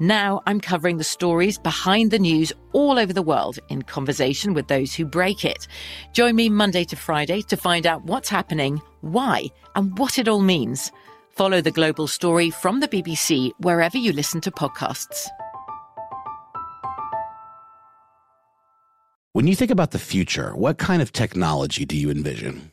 Now I'm covering the stories behind the news all over the world in conversation with those who break it. Join me Monday to Friday to find out what's happening, why, and what it all means. Follow The Global Story from the BBC wherever you listen to podcasts. When you think about the future, what kind of technology do you envision?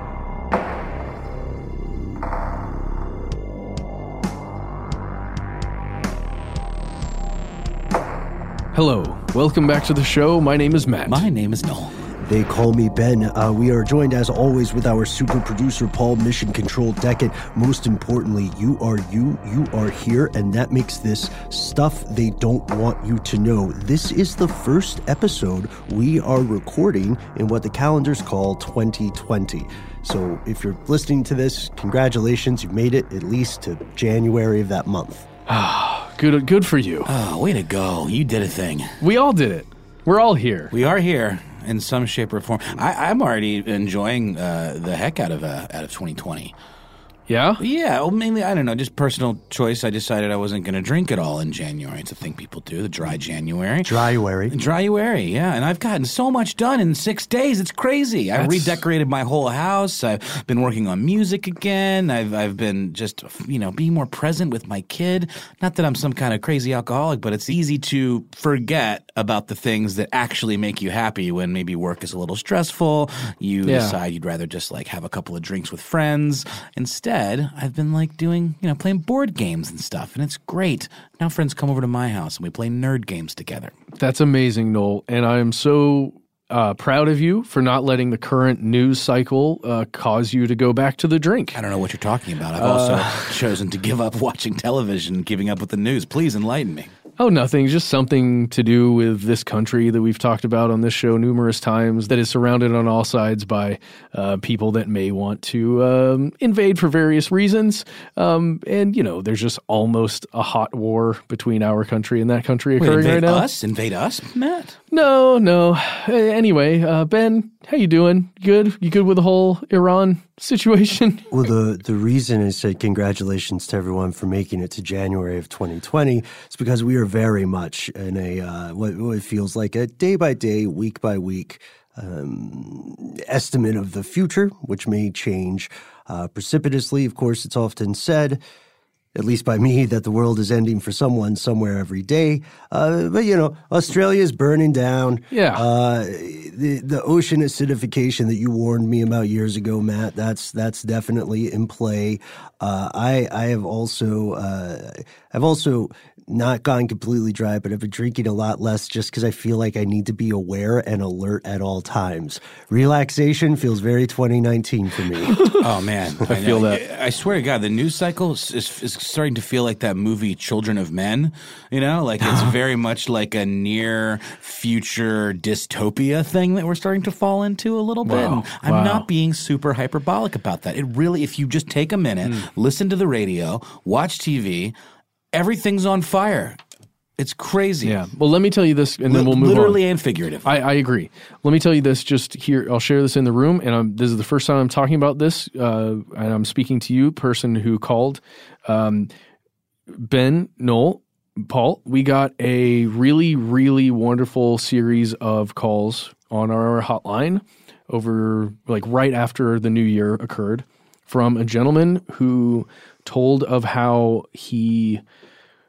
Hello, welcome back to the show. My name is Matt. My name is Noel. They call me Ben. Uh, we are joined, as always, with our super producer, Paul Mission Control Decant. Most importantly, you are you, you are here, and that makes this stuff they don't want you to know. This is the first episode we are recording in what the calendars call 2020. So if you're listening to this, congratulations, you've made it at least to January of that month. Good, good for you. Oh, way to go. You did a thing. We all did it. We're all here. We are here in some shape or form. I, I'm already enjoying uh, the heck out of uh, out of 2020. Yeah? Yeah, well, mainly I don't know, just personal choice. I decided I wasn't going to drink at all in January. It's a thing people do, the dry January. Dryuary. Dryuary, yeah, and I've gotten so much done in six days. It's crazy. I redecorated my whole house. I've been working on music again. I've I've been just you know being more present with my kid. Not that I'm some kind of crazy alcoholic, but it's easy to forget about the things that actually make you happy when maybe work is a little stressful. You Yeah. decide you'd rather just like have a couple of drinks with friends. Instead, I've been like doing you know playing board games and stuff, and it's great. Now friends come over to my house and we play nerd games together. That's amazing, Noel. And I am so uh, proud of you for not letting the current news cycle uh, cause you to go back to the drink. I don't know what you're talking about. I've also chosen to give up watching television, giving up with the news. Please enlighten me. Oh, nothing. Just something to do with this country that we've talked about on this show numerous times that is surrounded on all sides by uh, people that may want to um, invade for various reasons. Um, and, you know, there's just almost a hot war between our country and that country Wait, occurring invade right now. us? Invade us, Matt? No, no. Anyway, uh, Ben, how you doing? Good? You good with the whole Iran situation? Well, the, the reason I said congratulations to everyone for making it to January of 2020 is because we are very much in a uh, what, what feels like a day by day, week by week um, estimate of the future, which may change uh, precipitously. Of course, it's often said at least by me, that the world is ending for someone somewhere every day. Uh, but you know, Australia is burning down. Yeah. Uh, the the ocean acidification that you warned me about years ago, Matt. That's that's definitely in play. Uh, I I have also uh, I've also not gone completely dry, but I've been drinking a lot less just because I feel like I need to be aware and alert at all times. Relaxation feels very 2019 for me. Oh man, I, feel know. that. I swear to God, the news cycle is, is, is starting to feel like that movie Children of Men. You know, like it's very much like a near future dystopia thing that we're starting to fall into a little bit. Wow. And I'm Wow. not being super hyperbolic about that. It really, if you just take a minute, Hmm. listen to the radio, watch TV, everything's on fire. It's crazy. Yeah. Well, let me tell you this, and then we'll move on. literally and figuratively. I, I agree. Let me tell you this just here. I'll share this in the room, and I'm, this is the first time I'm talking about this, uh, and I'm speaking to you, person who called. Um, ben, Noel, Paul, we got a really, really wonderful series of calls on our hotline over like right after the new year occurred from a gentleman who told of how he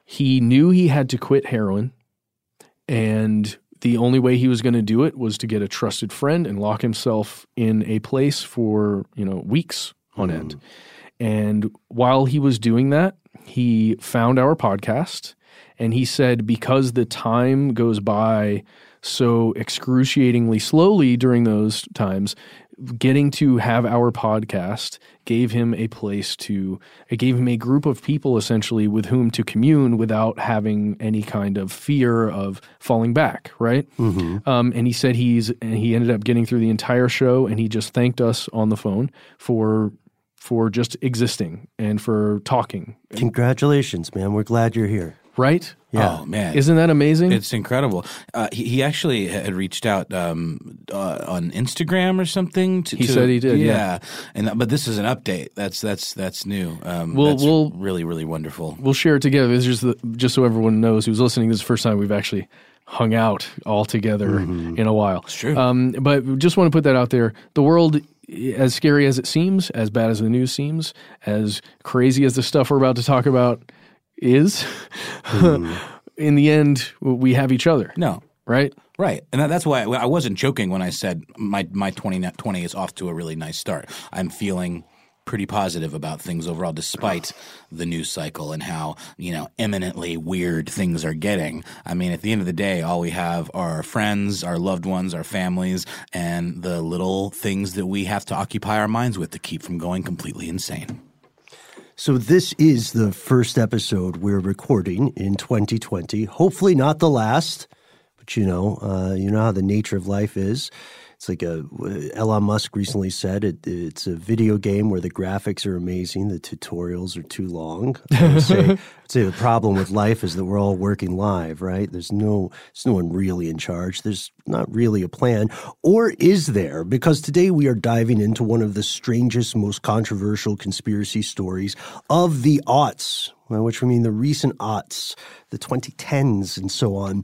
he knew he had to quit heroin and the only way he was going to do it was to get a trusted friend and lock himself in a place for you know weeks on mm-hmm. end. And while he was doing that he found our podcast and he said because the time goes by so excruciatingly slowly during those times getting to have our podcast gave him a place to it gave him a group of people essentially with whom to commune without having any kind of fear of falling back right um, and he said he's and he ended up getting through the entire show and he just thanked us on the phone for for just existing and for talking Congratulations, man. We're glad you're here. right Yeah. Oh man, isn't that amazing It's incredible. Uh, he, he actually had reached out um, uh, on Instagram or something. To, He to- said he did, yeah. And but this is an update. That's that's that's new. Um, We'll- that's we'll- really really wonderful. we'll share it together. It's just the, just so everyone knows who's listening. This is the first time we've actually hung out all together in a while. It's true. Um, but just want to put that out there. The world, as scary as it seems, as bad as the news seems, as crazy as the stuff we're about to talk about is, hmm. in the end, we have each other. No, Right? Right, and that's why I wasn't joking when I said my my 2020 is off to a really nice start. I'm feeling pretty positive about things overall, despite the news cycle and how you know eminently weird things are getting. I mean, at the end of the day, all we have are our friends, our loved ones, our families, and the little things that we have to occupy our minds with to keep from going completely insane. So this is the first episode we're recording in 2020. Hopefully not the last, but you know, uh, you know how the nature of life is. It's like a Elon Musk recently said it, it's a video game where the graphics are amazing, the tutorials are too long. I would say, I'd say the problem with life is that we're all working live, right? There's no, there's no one really in charge. There's not really a plan, or is there? Because today we are diving into one of the strangest, most controversial conspiracy stories of the aughts, by which we mean the recent aughts, the 2010s, and so on.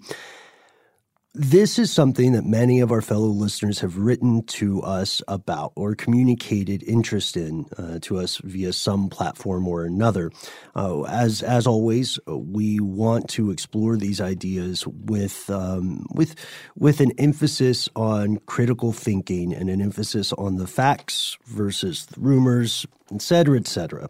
This is something that many of our fellow listeners have written to us about or communicated interest in uh, to us via some platform or another. Uh, as as always, we want to explore these ideas with um, with with an emphasis on critical thinking and an emphasis on the facts versus the rumors, et cetera, et cetera.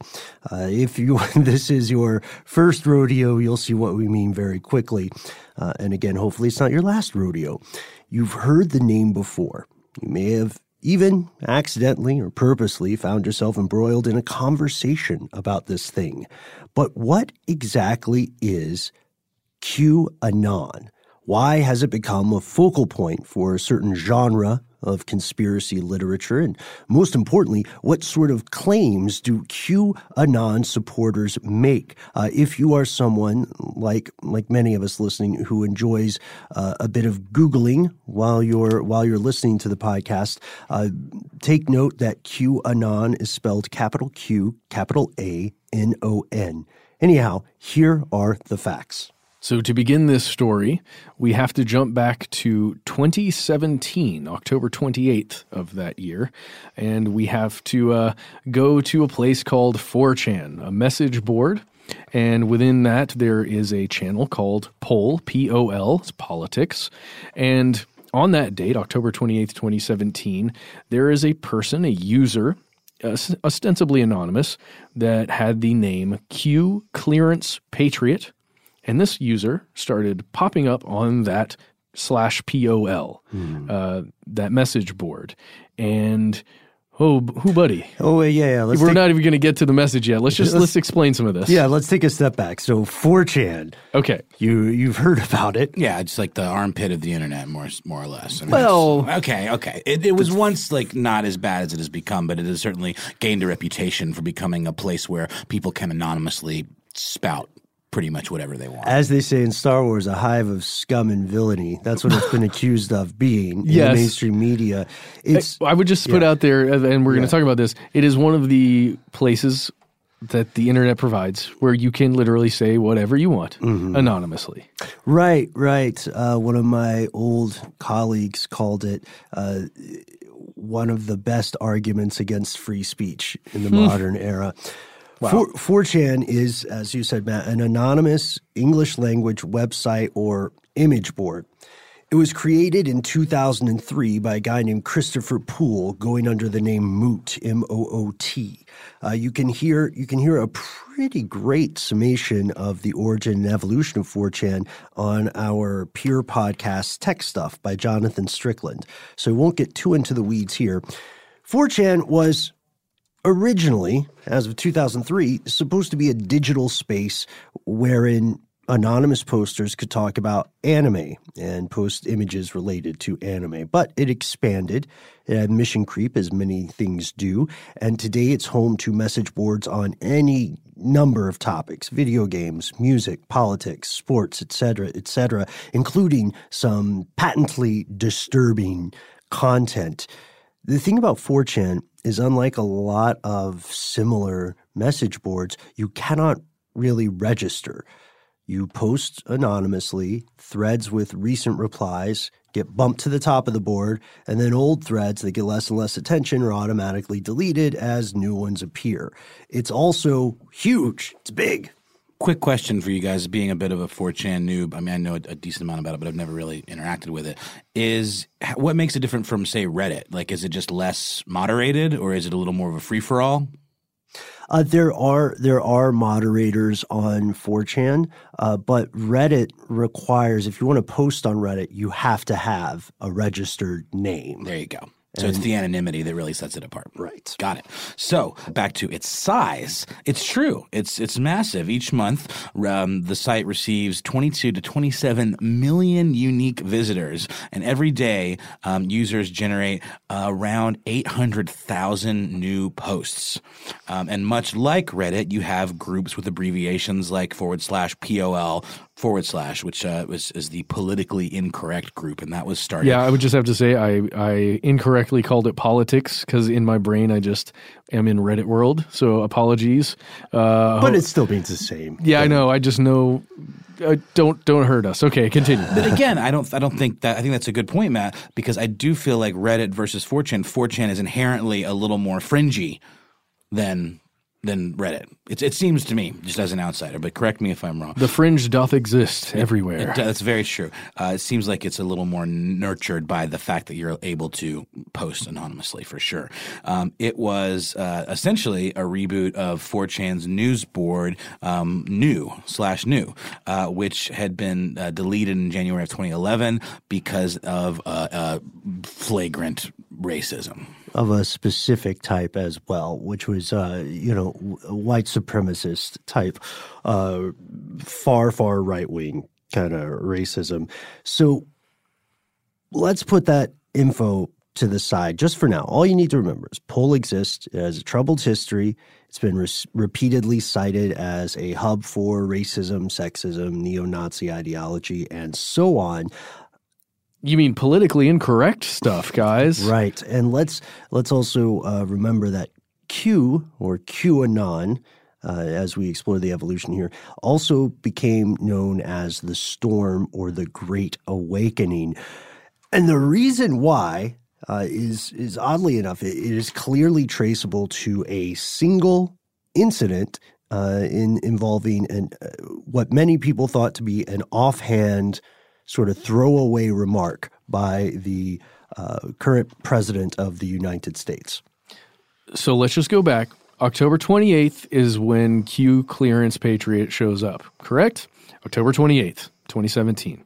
Uh, if you this is your first rodeo, you'll see what we mean very quickly. Uh, and again, hopefully, it's not your last rodeo. You've heard the name before. You may have even accidentally or purposely found yourself embroiled in a conversation about this thing. But what exactly is QAnon? Why has it become a focal point for a certain genre of conspiracy literature? And most importantly, what sort of claims do QAnon supporters make? Uh, if you are someone like like many of us listening who enjoys uh, a bit of googling while you're while you're listening to the podcast, uh, take note that QAnon is spelled capital Q, capital A, N O N. Anyhow, here are the facts. So, to begin this story, we have to jump back to 2017, October 28th of that year, and we have to uh, go to a place called 4chan, a message board And within that, there is a channel called Poll, P O L, it's politics. And on that date, October 28th, 2017, there is a person, a user, ostensibly anonymous, that had the name Q Clearance Patriot. And this user started popping up on that slash POL, mm. uh, that message board. And Oh, who, buddy? Oh, yeah, yeah. Let's We're take, not even going to get to the message yet. Let's just let's, let's, explain some of this. Yeah, let's take a step back. So, 4chan. Okay, you you've heard about it? Yeah, it's like the armpit of the internet, more more or less. I mean, well, okay, okay. It, it was once like not as bad as it has become, but it has certainly gained a reputation for becoming a place where people can anonymously spout pretty much whatever they want. As they say in Star Wars, a hive of scum and villainy. That's what it's been accused of being in yes. mainstream media. It's, I would just put out there, and we're going to talk about this. It is one of the places that the internet provides where you can literally say whatever you want mm-hmm. anonymously. Right, right. Uh, one of my old colleagues called it. Uh, one of the best arguments against free speech in the hmm. modern era. Wow. 4, chan is, as you said, Matt, an anonymous English language website or image board. It was created in 2003 by a guy named Christopher Poole, going under the name Moot, M O O T. Uh, you can hear you can hear a pretty great summation of the origin and evolution of 4chan on our peer podcast Tech Stuff by Jonathan Strickland. So we won't get too into the weeds here. 4chan was originally, as of 2003, supposed to be a digital space wherein anonymous posters could talk about anime and post images related to anime. But it expanded. It had mission creep, as many things do. And today it's home to message boards on any number of topics video games, music, politics, sports, etc., etc., including some patently disturbing content. The thing about 4chan is unlike a lot of similar message boards, you cannot really register. You post anonymously, threads with recent replies get bumped to the top of the board, and then old threads that get less and less attention are automatically deleted as new ones appear. It's also huge, it's big quick question for you guys, being a bit of a 4chan noob. I mean, I know a, a, decent amount about it, but I've never really interacted with it. Is what makes it different from, say, Reddit? Like, is it just less moderated, or is it a little more of a free for all? Uh, there are there are moderators on 4chan, uh, but Reddit requires if you want to post on Reddit, you have to have a registered name. There you go. So and, it's the anonymity that really sets it apart. Right. Got it. So back to its size. It's true. It's it's massive. Each month, um, the site receives 22 to 27 million unique visitors, and every day, um, users generate uh, around 800,000 new posts. Um, and much like Reddit, you have groups with abbreviations like forward slash POL forward slash, which uh, was is the politically incorrect group, and that was started. Yeah, I would just have to say I I incorrectly called it politics because in my brain I just am in Reddit world. So apologies. Uh, but it still means the same. Yeah, thing. I know. I just know. Uh, don't don't hurt us. Okay, continue. but again, I don't I don't think that I think that's a good point, Matt, because I do feel like Reddit versus 4chan. 4chan is inherently a little more fringy than than Reddit. It, it seems to me, just as an outsider, but correct me if I'm wrong. The fringe doth exist everywhere. It, that's very true. Uh, it seems like it's a little more nurtured by the fact that you're able to post anonymously, for sure. Um, it was uh, essentially a reboot of 4chan's news board, um, New slash New, uh, which had been uh, deleted in January of 2011 because of uh, uh, flagrant racism of a specific type as well, which was, uh, you know, white supremacist type, uh, far, far right wing kind of racism. So let's put that info to the side just for now. All you need to remember is Poll exists. It has a troubled history. It's been re- repeatedly cited as a hub for racism, sexism, neo Nazi ideology, and so on. You mean politically incorrect stuff, guys? Right. And let's let's also uh, remember that Q or QAnon, uh, as we explore the evolution here, also became known as the Storm or the Great Awakening. And the reason why uh, is is oddly enough, it, it is clearly traceable to a single incident uh, in involving an, uh, what many people thought to be an offhand, sort of throwaway remark by the uh, current president of the United States. So let's just go back. October 28th is when Q Clearance Patriot shows up, correct? October 28th, 2017.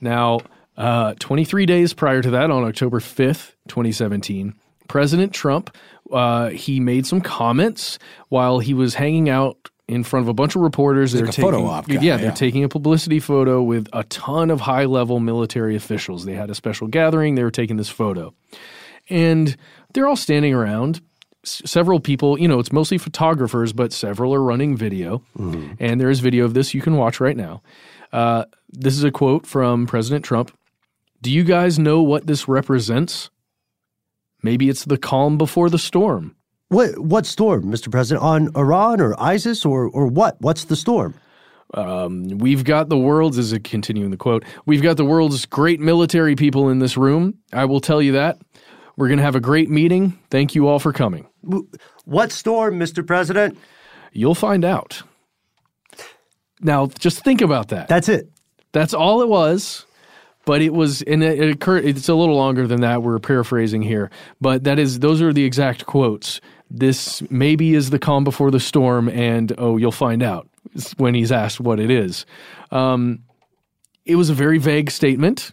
Now, uh, 23 days prior to that, on October 5th, 2017, President Trump uh, he made some comments while he was hanging out in front of a bunch of reporters. Like they're a taking, photo op guy, yeah, they're yeah. taking a publicity photo with a ton of high level military officials. They had a special gathering. They were taking this photo, and they're all standing around. S- Several people, you know, it's mostly photographers, but several are running video, and there is video of this you can watch right now. Uh, this is a quote from President Trump. Do you guys know what this represents? Maybe it's the calm before the storm. What what storm, Mr. President? On Iran or ISIS or or what? What's the storm? Um, we've got the world's, is it continuing the quote, we've got the world's great military people in this room. I will tell you that. We're going to have a great meeting. Thank you all for coming. What storm, Mr. President? You'll find out. Now, just think about that. That's it. That's all it was. But it was, and it, it occurred. It's a little longer than that. We're paraphrasing here, but that is, those are the exact quotes. This maybe is the calm before the storm, and oh, you'll find out when he's asked what it is. Um, it was a very vague statement.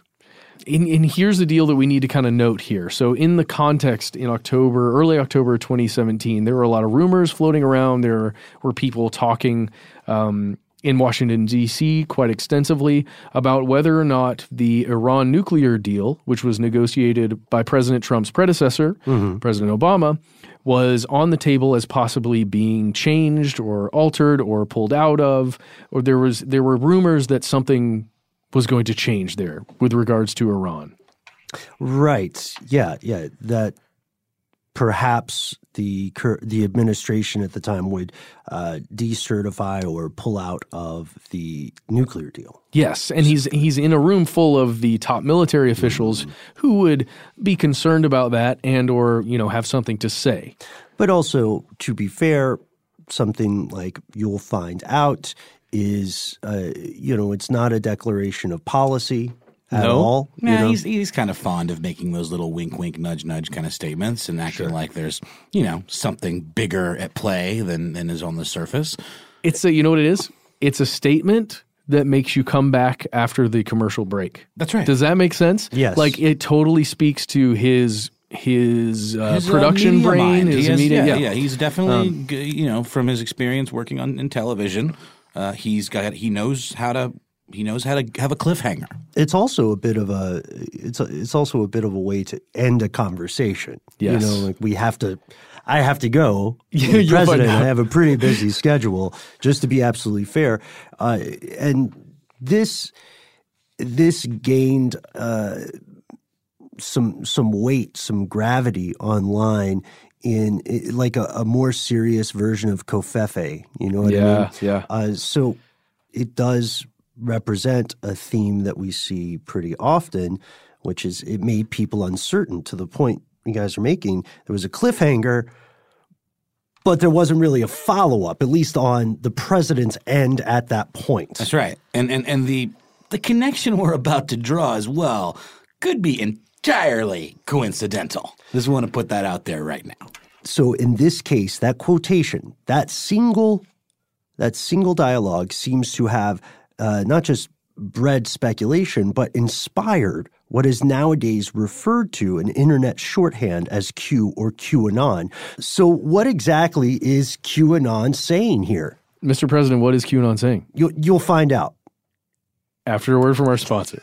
And, and here's the deal that we need to kind of note here. So, in the context in October, early October 2017, there were a lot of rumors floating around. There were people talking um, in Washington, D.C., quite extensively about whether or not the Iran nuclear deal, which was negotiated by President Trump's predecessor, President Obama, was on the table as possibly being changed or altered or pulled out of, or there was there were rumors that something was going to change there with regards to Iran. Right. Yeah. Yeah. That perhaps the the administration at the time would uh, decertify or pull out of the nuclear deal. Yes, and he's he's in a room full of the top military officials who would be concerned about that and or you know have something to say. But also, to be fair, something like you'll find out is, uh, you know, it's not a declaration of policy at No? all. you Yeah, know? he's he's kind of fond of making those little wink, wink, nudge, nudge kind of statements and acting like there's you know something bigger at play than than is on the surface. It's a you know what it is? It's a statement that makes you come back after the commercial break. That's right. Does that make sense? Yes. Like it totally speaks to his his, uh, His, uh, production media brain, mind. his has- media. yeah, yeah. yeah, he's definitely g- you know from his experience working on in television, uh, he's got he knows how to he knows how to have a cliffhanger. it's also a bit of a it's a, it's also a bit of a way to end a conversation. Yes. You know, like we have to I have to go. Yeah, The president. I have a pretty busy schedule just to be absolutely fair. Uh, and this this gained uh, some some weight, some gravity online in like a, a more serious version of Covfefe. You know what I mean? Yeah, yeah. Uh, so it does represent a theme that we see pretty often, which is it made people uncertain to the point you guys are making. There was a cliffhanger, but there wasn't really a follow up, at least on the president's end at that point. That's right. And and and the the connection we're about to draw as well could be entirely coincidental. Just want to put that out there right now. So in this case, that quotation, that single, that single dialogue seems to have uh, not just bred speculation, but inspired what is nowadays referred to in internet shorthand as Q or QAnon. So, what exactly is QAnon saying here? Mr. President, what is QAnon saying? You'll, you'll find out. After a word from our sponsor.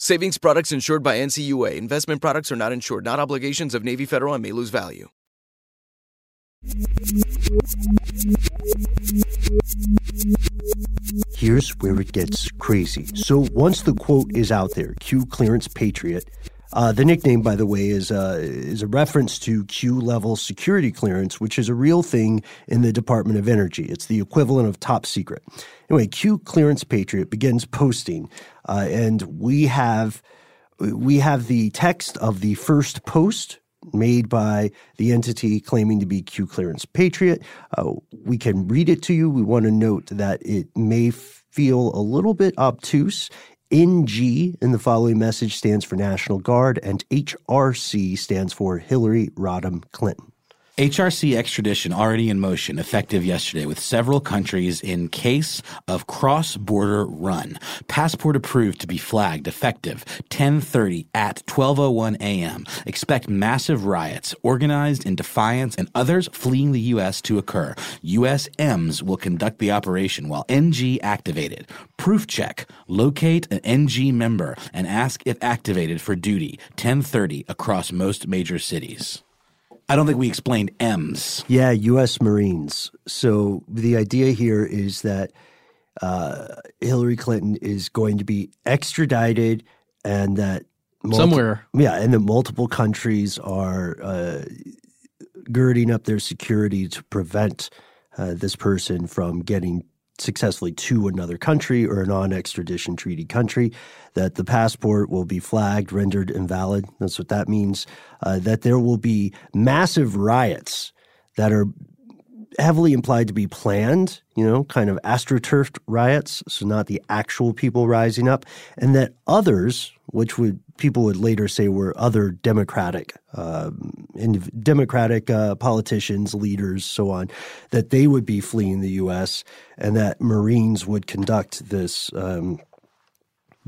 Savings products insured by NCUA. Investment products are not insured, not obligations of Navy Federal and may lose value. Here's where it gets crazy. So once the quote is out there, Q Clearance Patriot, uh, the nickname, by the way, is uh, is a reference to Q level security clearance, which is a real thing in the Department of Energy. It's the equivalent of top secret. Anyway, Q Clearance Patriot begins posting, uh, and we have we have the text of the first post made by the entity claiming to be Q Clearance Patriot. Uh, we can read it to you. We want to note that it may feel a little bit obtuse. NG in the following message stands for National Guard, and HRC stands for Hillary Rodham Clinton. HRC extradition already in motion, effective yesterday, with several countries in case of cross-border run. Passport approved to be flagged, effective 10:30 at 12:01 a.m. Expect massive riots, organized in defiance, and others fleeing the U.S. to occur. USMs will conduct the operation while NG activated. Proof check: locate an NG member and ask if activated for duty. 10:30 across most major cities. I don't think we explained M's. Yeah, U.S. Marines. So the idea here is that uh, Hillary Clinton is going to be extradited, and that multi- somewhere, yeah, and that multiple countries are uh, girding up their security to prevent uh, this person from getting successfully to another country or a non extradition treaty country, that the passport will be flagged, rendered invalid. That's what that means. Uh, that there will be massive riots that are heavily implied to be planned, you know, kind of astroturfed riots, so not the actual people rising up, and that others, which would people would later say were other democratic, uh, democratic uh, politicians, leaders, so on, that they would be fleeing the U.S. and that Marines would conduct this um,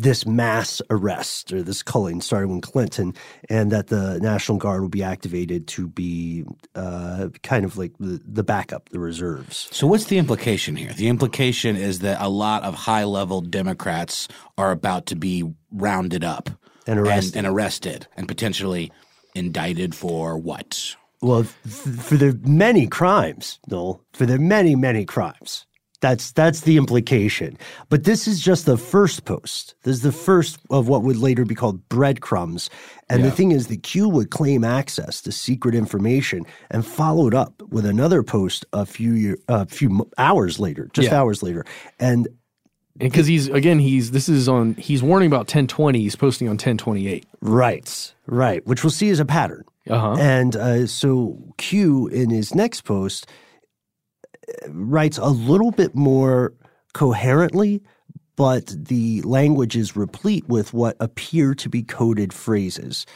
this mass arrest or this culling started when Clinton, and that the National Guard will be activated to be uh, kind of like the, the backup, the reserves. So, what's the implication here? The implication is that a lot of high level Democrats are about to be rounded up and arrested, and, and arrested, and potentially indicted for what? Well, for their many crimes, Noel, for their many, many crimes. That's that's the implication. But this is just the first post. This is the first of what would later be called breadcrumbs. And yeah. the thing is, the Q would claim access to secret information and followed up with another post a few year, a few hours later, just yeah. hours later, and because he's again he's this is on he's warning about 1020 he's posting on 1028 right right which we'll see as a pattern Uh-huh. And uh, so Q in his next post writes a little bit more coherently, but the language is replete with what appear to be coded phrases.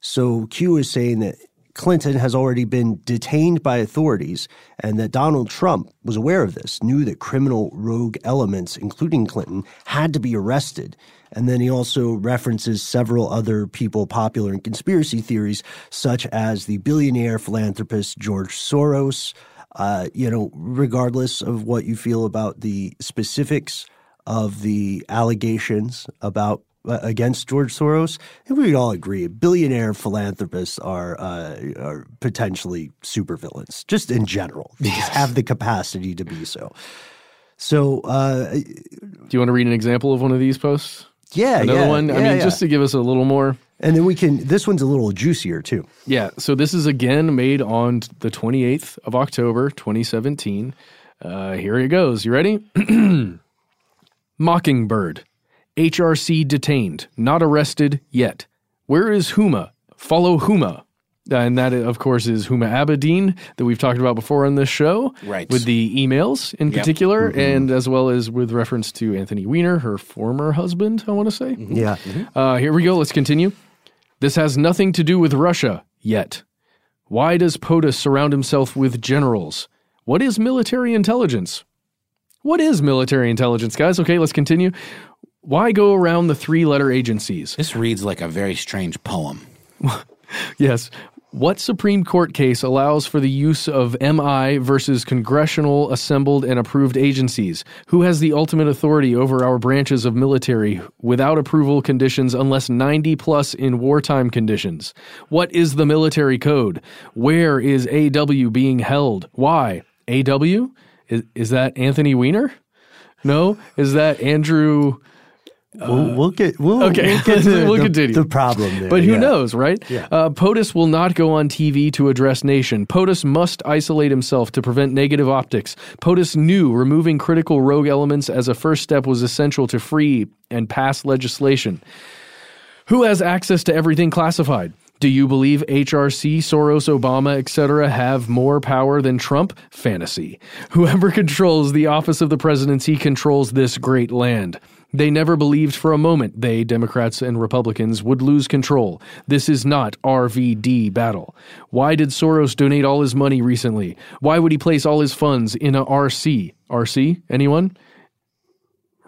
So Q is saying that Clinton has already been detained by authorities and that Donald Trump was aware of this, knew that criminal rogue elements, including Clinton, had to be arrested. And then he also references several other people popular in conspiracy theories, such as the billionaire philanthropist George Soros. Uh, you know, regardless of what you feel about the specifics of the allegations about uh, against George Soros, and we all agree billionaire philanthropists are uh, are potentially supervillains, just in general. They just have the capacity to be so. So, uh, Do you want to read an example of one of these posts? yeah, Another yeah, one? I mean, yeah. just to give us a little more. And then we can. This one's a little juicier too. Yeah, so this is again made on the 28th of October, 2017. Uh, here it goes. You ready? Mockingbird. HRC detained, not arrested yet. Where is Huma? Follow Huma. Uh, and that, of course, is Huma Abedin that we've talked about before on this show. Right. With the emails in Yep. particular, and as well as with reference to Anthony Weiner, her former husband, I want to say. Yeah, Uh, here we go. Let's continue. This has nothing to do with Russia yet. Why does POTUS surround himself with generals? What is military intelligence? What is military intelligence, guys? Okay, let's continue. Why go around the three letter agencies? This reads like a very strange poem. Yes. What Supreme Court case allows for the use of MI versus congressional assembled and approved agencies? Who has the ultimate authority over our branches of military without approval conditions unless 90 plus in wartime conditions? What is the military code? Where is AW being held? Why? AW? Is, is that Anthony Weiner? No? Is that Andrew? We'll, we'll get. We'll, Okay, we'll, get to we'll the, continue. the problem there. But who yeah. knows, right? Uh, POTUS will not go on TV to address nation. POTUS must isolate himself to prevent negative optics. POTUS knew removing critical rogue elements as a first step was essential to free and pass legislation. Who has access to everything classified? Do you believe HRC, Soros, Obama, etc. have more power than Trump? Fantasy. Whoever controls the office of the presidency controls this great land. They never believed for a moment they, Democrats and Republicans, would lose control. This is not RVD battle. Why did Soros donate all his money recently? Why would he place all his funds in a RC? RC? Anyone?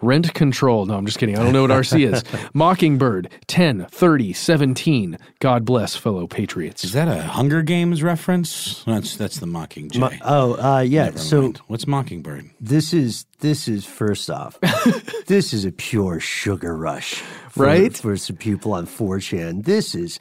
Rent control. No, I'm just kidding. I don't know what RC is. Mockingbird, 10, 30, 17. God bless, fellow patriots. Is that a Hunger Games reference? That's that's the Mockingjay. Mo- oh, uh, yeah. Never So mind. what's Mockingbird? this is this is first off, this is a pure sugar rush, for, Right? For some people on 4chan, this is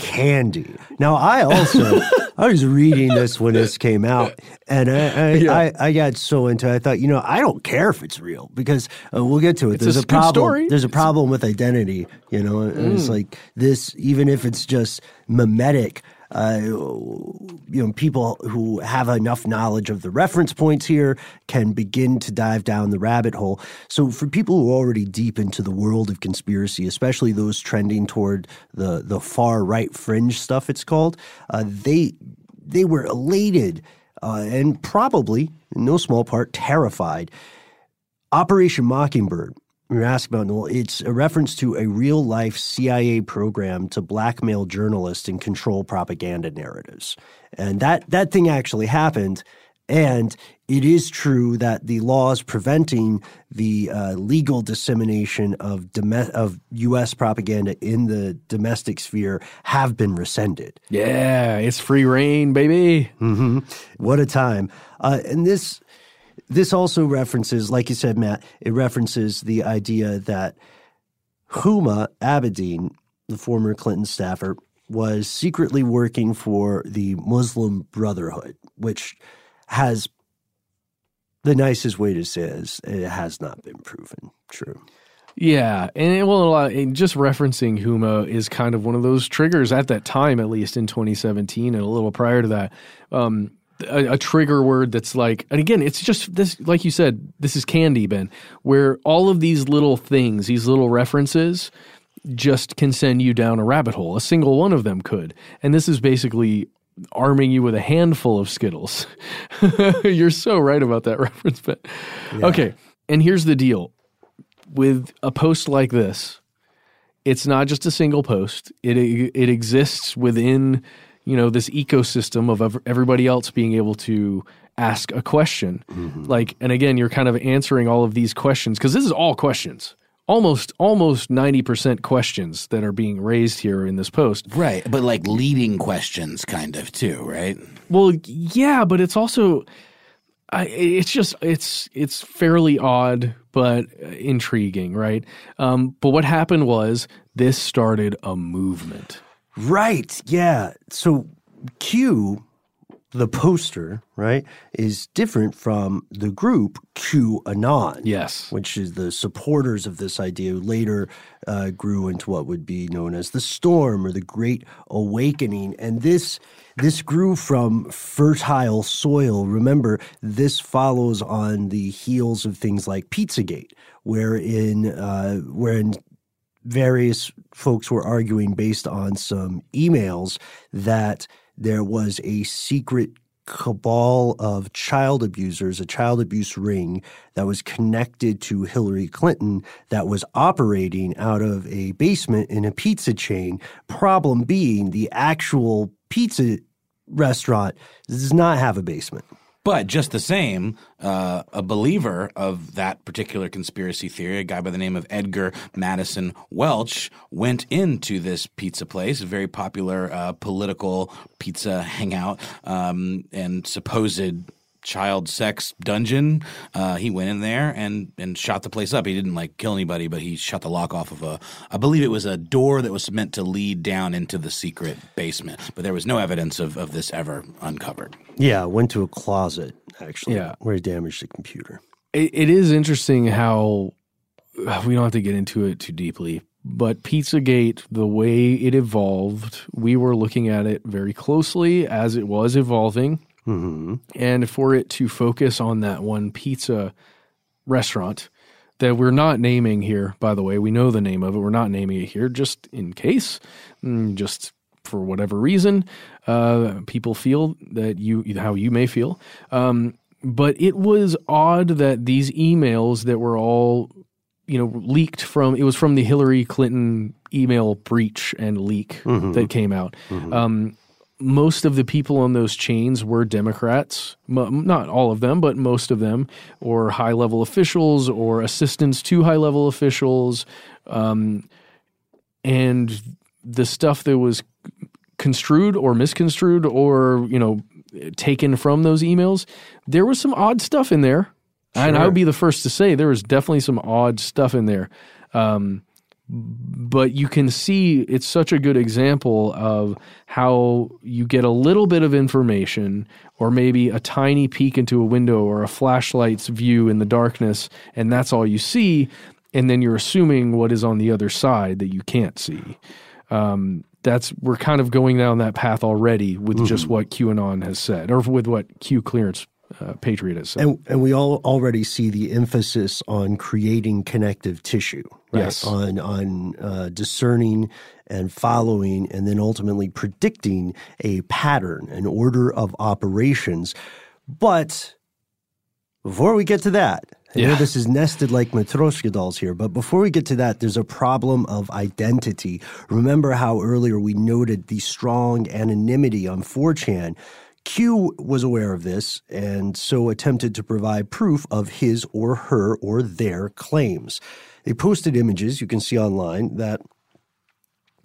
candy. Now, I also I was reading this when this came out, and I I, Yeah. I I got so into. it, I thought, you know, I don't care if it's real because uh, we'll get to it. It's There's a a, problem. story. There's a problem with identity, you know, and it's like this. Even if it's just mimetic. Uh, you know, people who have enough knowledge of the reference points here can begin to dive down the rabbit hole. So, for people who are already deep into the world of conspiracy, especially those trending toward the the far right fringe stuff, it's called, uh, they they were elated uh, and probably, in no small part, terrified. Operation Mockingbird. You're asking about Noel. It's a reference to a real life CIA program to blackmail journalists and control propaganda narratives. And that, that thing actually happened. And it is true that the laws preventing the uh, legal dissemination of, dome- of U.S. propaganda in the domestic sphere have been rescinded. Yeah, it's free reign, baby. hmm What a time! Uh, and this this also references, like you said, Matt. It references the idea that Huma Abedin, the former Clinton staffer, was secretly working for the Muslim Brotherhood, which has the nicest way to say is it has not been proven true. Yeah, and it, well, uh, and just referencing Huma is kind of one of those triggers at that time, at least in 2017, and a little prior to that. Um, a, a trigger word that's like, and again, it's just this, like you said, this is candy, Ben, where all of these little things, these little references, just can send you down a rabbit hole. A single one of them could. And this is basically arming you with a handful of Skittles. You're so right about that reference, but yeah. okay. And here's the deal with a post like this, it's not just a single post. It it exists within you know this ecosystem of everybody else being able to ask a question. Mm-hmm. Like, and again, you're kind of answering all of these questions because this is all questions almost almost 90% questions that are being raised here in this post. Right, but like leading questions kind of too, right? Well, yeah, but it's also I, it's just it's it's fairly odd but intriguing, right? Um, but what happened was this started a movement. Right. Yeah. So Q the poster, right, is different from the group QAnon. Yes. Which is the supporters of this idea who later uh, grew into what would be known as the Storm or the Great Awakening. And this this grew from fertile soil. Remember, this follows on the heels of things like Pizzagate, wherein uh, wherein various folks were arguing based on some emails that – there was a secret cabal of child abusers, a child abuse ring that was connected to Hillary Clinton that was operating out of a basement in a pizza chain. Problem being, the actual pizza restaurant does not have a basement. But just the same, uh, a believer of that particular conspiracy theory, a guy by the name of Edgar Madison Welch, went into this pizza place, a very popular uh, political pizza hangout, um, and supposed child sex dungeon. Uh, he went in there and and shot the place up. He didn't like kill anybody, but he shot the lock off of a. I believe it was a door that was meant to lead down into the secret basement, but there was no evidence of of this ever uncovered. Yeah, went to a closet actually. Yeah, where he damaged the computer. it, it is interesting how we don't have to get into it too deeply. But Pizzagate, the way it evolved, we were looking at it very closely as it was evolving Mm-hmm. And for it to focus on that one pizza restaurant that we're not naming here, by the way, we know the name of it. We're not naming it here just in case, mm, just for whatever reason, uh, people feel that you, how you may feel. Um, but it was odd that these emails that were all, you know, leaked from, it was from the Hillary Clinton email breach and leak mm-hmm. that came out. Mm-hmm. Um, most of the people on those chains were Democrats, not all of them, but most of them, or high level officials or assistants to high level officials. Um, and the stuff that was construed or misconstrued or, you know, taken from those emails, there was some odd stuff in there. Sure. And I would be the first to say there was definitely some odd stuff in there. Um, but you can see it's such a good example of how you get a little bit of information or maybe a tiny peek into a window or a flashlight's view in the darkness and that's all you see and then you're assuming what is on the other side that you can't see um, that's we're kind of going down that path already with mm-hmm. just what QAnon has said or with what Q clearance uh, Patriot. And, and we all already see the emphasis on creating connective tissue, right? Yes. On on uh, discerning and following, and then ultimately predicting a pattern, an order of operations. But before we get to that, I yeah. know this is nested like Matryoshka dolls here, but before we get to that, there's a problem of identity. Remember how earlier we noted the strong anonymity on 4chan Q was aware of this and so attempted to provide proof of his or her or their claims. They posted images you can see online that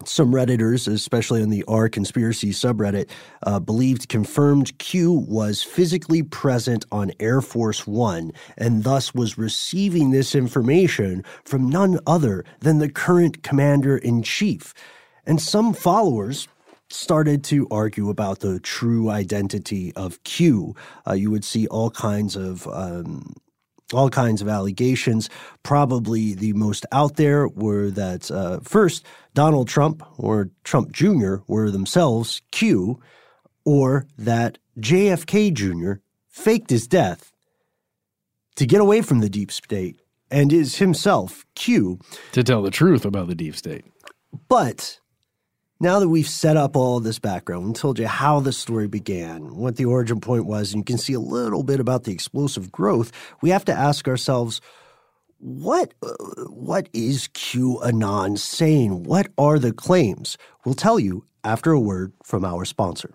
some Redditors, especially on the R conspiracy subreddit, uh, believed confirmed Q was physically present on Air Force One and thus was receiving this information from none other than the current commander in chief. And some followers started to argue about the true identity of Q. Uh, you would see all kinds of um, all kinds of allegations. Probably the most out there were that uh, first Donald Trump or Trump Jr. were themselves Q, or that JFK Jr. faked his death to get away from the deep state and is himself Q. To tell the truth about the deep state. But now that we've set up all this background and told you how the story began, what the origin point was, and you can see a little bit about the explosive growth, we have to ask ourselves what uh, what is QAnon saying? What are the claims? We'll tell you after a word from our sponsor.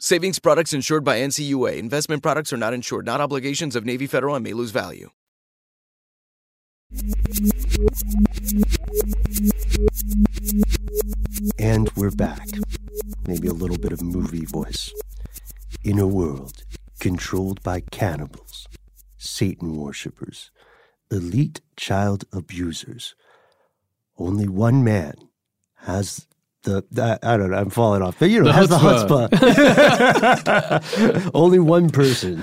Savings products insured by NCUA. Investment products are not insured, not obligations of Navy Federal and may lose value. And we're back. Maybe a little bit of movie voice. In a world controlled by cannibals, Satan worshippers, elite child abusers, only one man has the, the I don't know, I'm falling off, but you know, The has chutzpah. the chutzpah. only one person.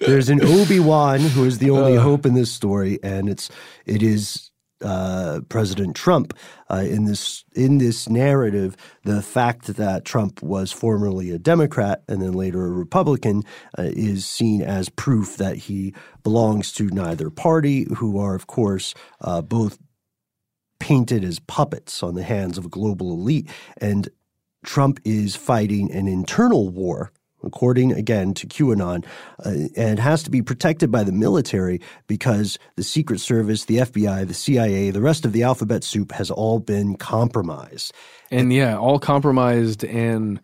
There's an Obi Wan who is the only hope in this story, and it's it is uh, President Trump uh, in this in this narrative. The fact that Trump was formerly a Democrat and then later a Republican uh, is seen as proof that he belongs to neither party, who are of course uh, both painted as puppets on the hands of a global elite. And Trump is fighting an internal war, according again to QAnon, uh, and has to be protected by the military because the Secret Service, the FBI, the CIA, the rest of the alphabet soup has all been compromised. and yeah, all compromised and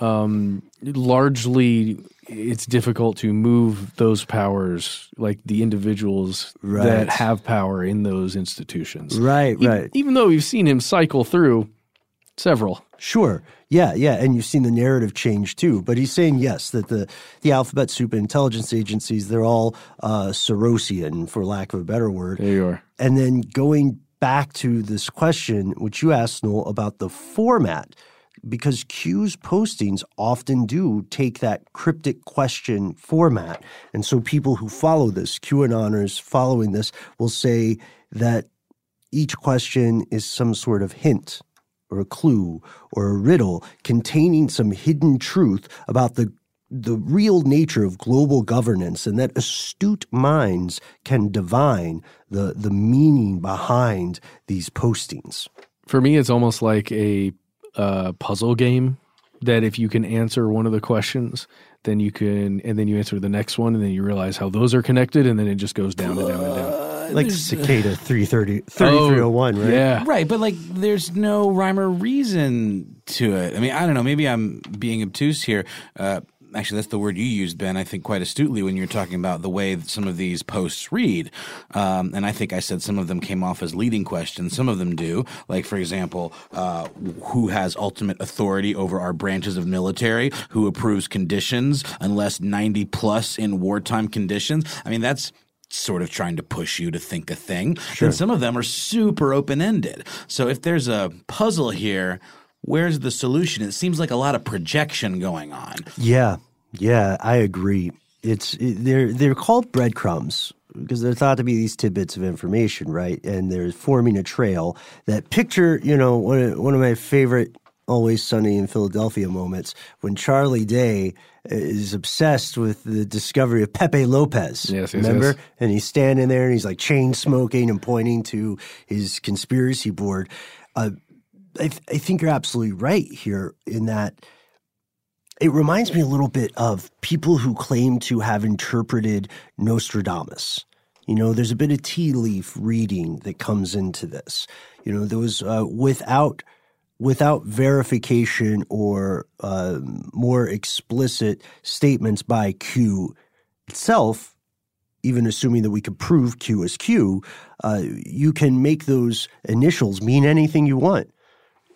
um, largely it's difficult to move those powers, like the individuals Right. that have power in those institutions. Right, E- right. Even though we've seen him cycle through several. Sure. Yeah, yeah. And you've seen the narrative change too. But he's saying, yes, that the, the alphabet soup intelligence agencies, they're all uh, Sorosian, for lack of a better word. There you are. And then going back to this question, which you asked, Noel, about the format, because Q's postings often do take that cryptic question format. And so people who follow this, QAnoners following this, will say that each question is some sort of hint or a clue or a riddle containing some hidden truth about the the real nature of global governance and that astute minds can divine the the meaning behind these postings. For me, it's almost like a uh, puzzle game that if you can answer one of the questions, then you can, and then you answer the next one, and then you realize how those are connected, and then it just goes down and down and down. Like Cicada 330, 3301, right? Yeah. Right, but like there's no rhyme or reason to it. I mean, I don't know. Maybe I'm being obtuse here. Uh, actually, that's the word you used, Ben. I think quite astutely when you're talking about the way that some of these posts read. Um, and I think I said some of them came off as leading questions. Some of them do. Like, for example, uh, who has ultimate authority over our branches of military? Who approves conditions unless 90 plus in wartime conditions? I mean, that's sort of trying to push you to think a thing. Sure. And some of them are super open ended. So if there's a puzzle here, where's the solution? It seems like a lot of projection going on. Yeah, yeah, I agree. It's it, they're they're called breadcrumbs because they're thought to be these tidbits of information, right? And they're forming a trail that picture, you know, one of, one of my favorite Always Sunny in Philadelphia moments when Charlie Day is obsessed with the discovery of Pepe Lopez. Yes, yes remember? yes. And he's standing there and he's like chain smoking and pointing to his conspiracy board. Uh, I, th- I think you're absolutely right here in that it reminds me a little bit of people who claim to have interpreted Nostradamus. You know, there's a bit of tea leaf reading that comes into this. You know, those uh, without without verification or uh, more explicit statements by Q itself, even assuming that we could prove Q as Q, uh, you can make those initials mean anything you want.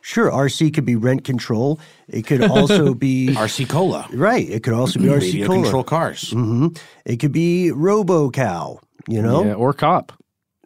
Sure, RC could be rent control. It could also be RC Cola. Right. It could also be RC Radio Cola. control cars. hmm It could be RoboCow. You know, Yeah, or cop.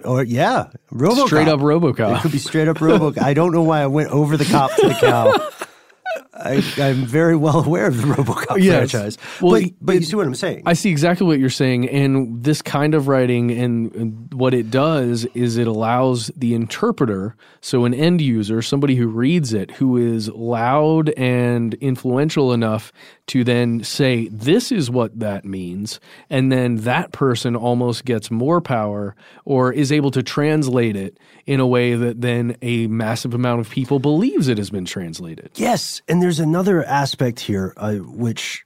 or yeah, RoboCop. Straight up RoboCop. It could be straight up RoboCop. I don't know why I went over the cop to the cow. I, I'm very well aware of the RoboCop Yes. franchise. Well, but but you see what I'm saying? I see exactly what you're saying, and this kind of writing and, and what it does is it allows the interpreter, so an end user, somebody who reads it, who is loud and influential enough to then say, "This is what that means," and then that person almost gets more power or is able to translate it in a way that then a massive amount of people believes it has been translated. Yes, and there's another aspect here, uh, which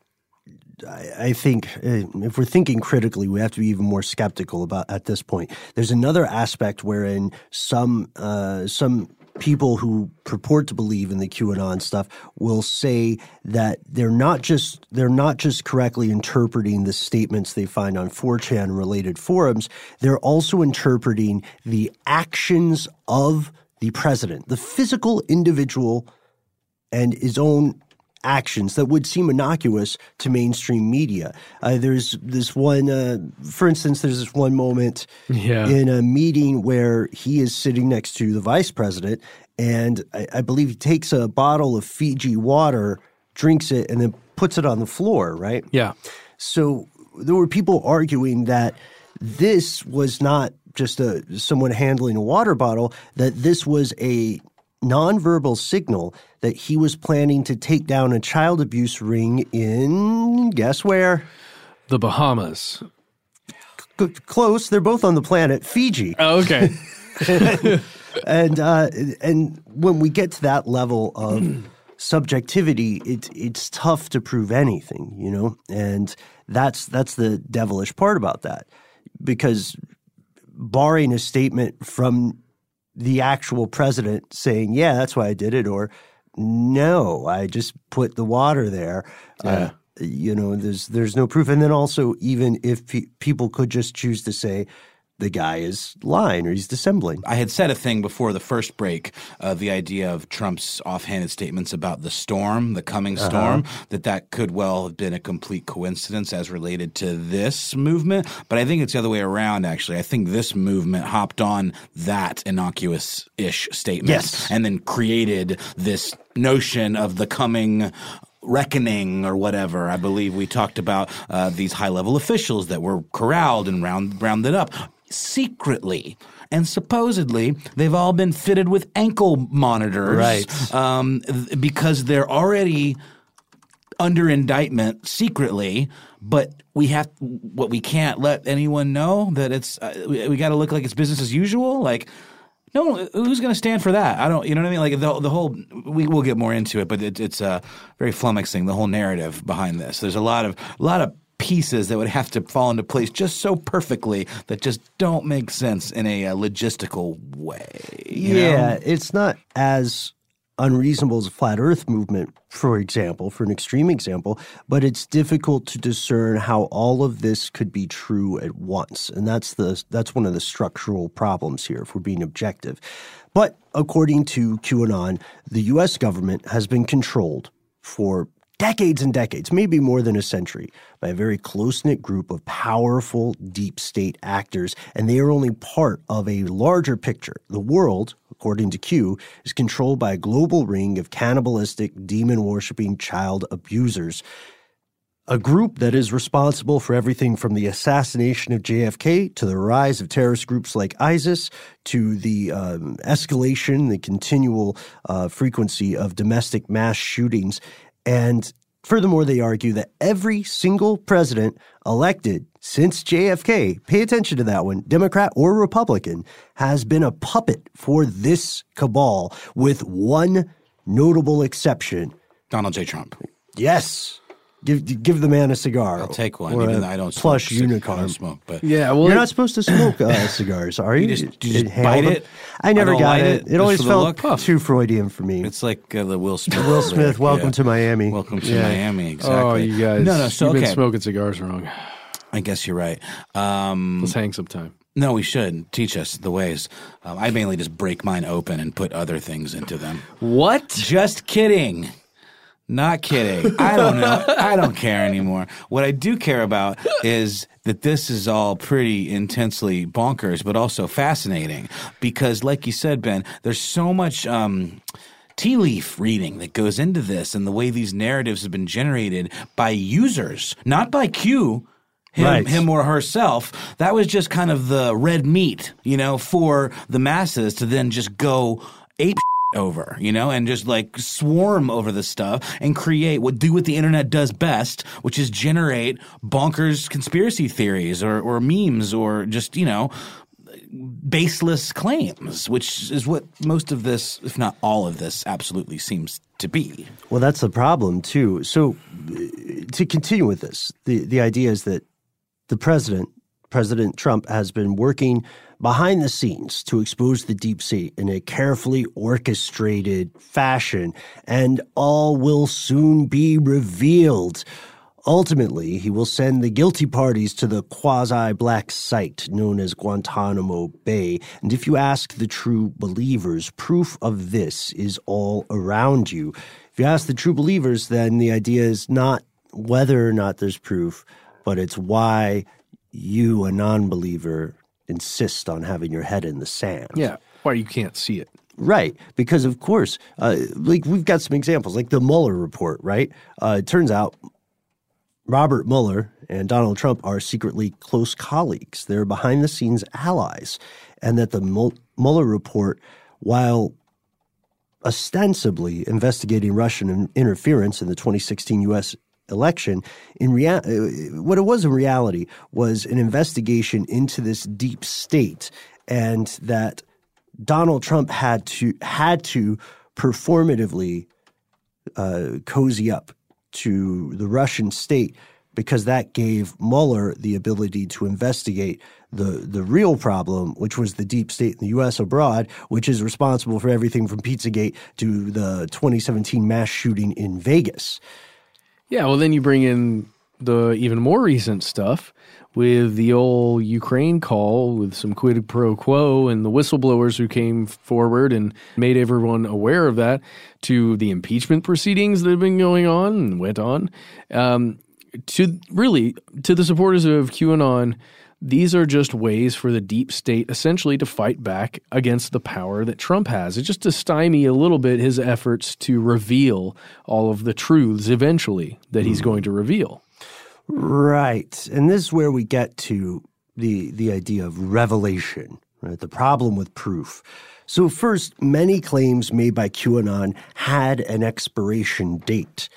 I, think, uh, if we're thinking critically, we have to be even more skeptical about at this point. There's another aspect wherein some uh, some people who purport to believe in the QAnon stuff will say that they're not just they're not just correctly interpreting the statements they find on 4chan related forums. They're also interpreting the actions of the president, the physical individual and his own actions that would seem innocuous to mainstream media. Uh, there's this one, uh, for instance, there's this one moment Yeah. in a meeting where he is sitting next to the vice president, and I, I believe he takes a bottle of Fiji water, drinks it, and then puts it on the floor, right? Yeah. So there were people arguing that this was not just a someone handling a water bottle, that this was a nonverbal signal that he was planning to take down a child abuse ring in guess where? The Bahamas. C- close. They're both on the planet Fiji. Oh, okay. and uh, and when we get to that level of subjectivity, it's it's tough to prove anything, you know, and that's that's the devilish part about that, because barring a statement from the actual president saying, "Yeah, that's why I did it," or "No, I just put the water there," uh, you know, there's there's no proof, and then also even if pe- people could just choose to say. The guy is lying or he's dissembling. I had said a thing before the first break, uh, the idea of Trump's offhanded statements about the storm, the coming storm, that that could well have been a complete coincidence as related to this movement. But I think it's the other way around, actually. I think this movement hopped on that innocuous ish statement Yes. and then created this notion of the coming reckoning or whatever. I believe we talked about uh, these high level officials that were corralled and round, rounded up secretly. and supposedly they've all been fitted with ankle monitors, Right. Um, th- because they're already under indictment secretly, but we have what we can't let anyone know that it's uh, we, we got to look like it's business as usual. Like, no, who's going to stand for that? I don't. You know what I mean? Like the the whole we will get more into it, but it, it's uh, very flummoxing the whole narrative behind this. There's a lot of a lot of pieces that would have to fall into place just so perfectly that just don't make sense in a, uh logistical way. you know? Yeah, it's not as unreasonable as a flat earth movement, for example, for an extreme example, but it's difficult to discern how all of this could be true at once. And that's the that's one of the structural problems here if we're being objective. But according to QAnon, the US government has been controlled for decades and decades, maybe more than a century, by a very close knit group of powerful deep state actors, and they are only part of a larger picture. The world, according to Q, is controlled by a global ring of cannibalistic, demon worshipping child abusers. A group that is responsible for everything from the assassination of JFK to the rise of terrorist groups like ISIS to the um, escalation, the continual uh, frequency of domestic mass shootings. And furthermore, they argue that every single president elected since JFK, pay attention to that one, Democrat or Republican, has been a puppet for this cabal with one notable exception. Donald J. Trump. Yes. Give give the man a cigar. I'll take one. Or even a though I don't plush smoke, I unicorn. don't smoke, but Yeah, well, You're it- not supposed to smoke uh, cigars, are you? You just- you just inhale bite them? it? I never I got light it. it, It, always for felt look? too Freudian for me. It's like uh, the Will Smith. Will Smith, lyric, welcome yeah. to Miami. Welcome to Yeah. Miami. Exactly. Oh, you guys! No, no. So you've okay. been smoking cigars wrong. I guess you're right. Um, Let's hang some time. no, we should teach us the ways. Um, I mainly just break mine open and put other things into them. What? Just kidding. Not kidding. I don't know. I don't care anymore. What I do care about is that this is all pretty intensely bonkers, but also fascinating because, like you said, Ben, there's so much. Um, tea leaf reading that goes into this and the way these narratives have been generated by users, not by Q, him, Right. him or herself. That was just kind of the red meat, you know, for the masses to then just go ape over, you know, and just like swarm over the stuff and create what do what the internet does best, which is generate bonkers conspiracy theories or, or memes or just, you know, baseless claims, which is what most of this, if not all of this, absolutely seems to be. Well, that's the problem too. So, uh, to continue with this, the the idea is that the president, President Trump, has been working behind the scenes to expose the deep state in a carefully orchestrated fashion, and all will soon be revealed. Ultimately, he will send the guilty parties to the quasi black site known as Guantanamo Bay. And if you ask the true believers, proof of this is all around you. If you ask the true believers, then the idea is not whether or not there's proof, but it's why you, a non believer, insist on having your head in the sand. Yeah. Why you can't see it? Right, because of course, uh, like we've got some examples, like the Mueller report. Right, uh, it turns out Robert Mueller and Donald Trump are secretly close colleagues. They're behind the scenes allies, and that the Mueller report, while ostensibly investigating Russian interference in the 2016 U.S. election, in rea- uh, what it was in reality was an investigation into this deep state, and that Donald Trump had to had to performatively uh, cozy up to the Russian state because that gave Mueller the ability to investigate the the real problem, which was the deep state in the U.S. abroad, which is responsible for everything from Pizzagate to the 2017 mass shooting in Vegas. Yeah, well, then you bring in the even more recent stuff with the old Ukraine call with some quid pro quo and the whistleblowers who came forward and made everyone aware of that to the impeachment proceedings that have been going on and went on. Um, to really, to the supporters of QAnon, these are just ways for the deep state essentially to fight back against the power that Trump has. It's just to stymie a little bit his efforts to reveal all of the truths eventually that he's hmm. going to reveal. Right. And this is where we get to the the idea of revelation, right? The problem with proof. So, first, many claims made by QAnon had an expiration date.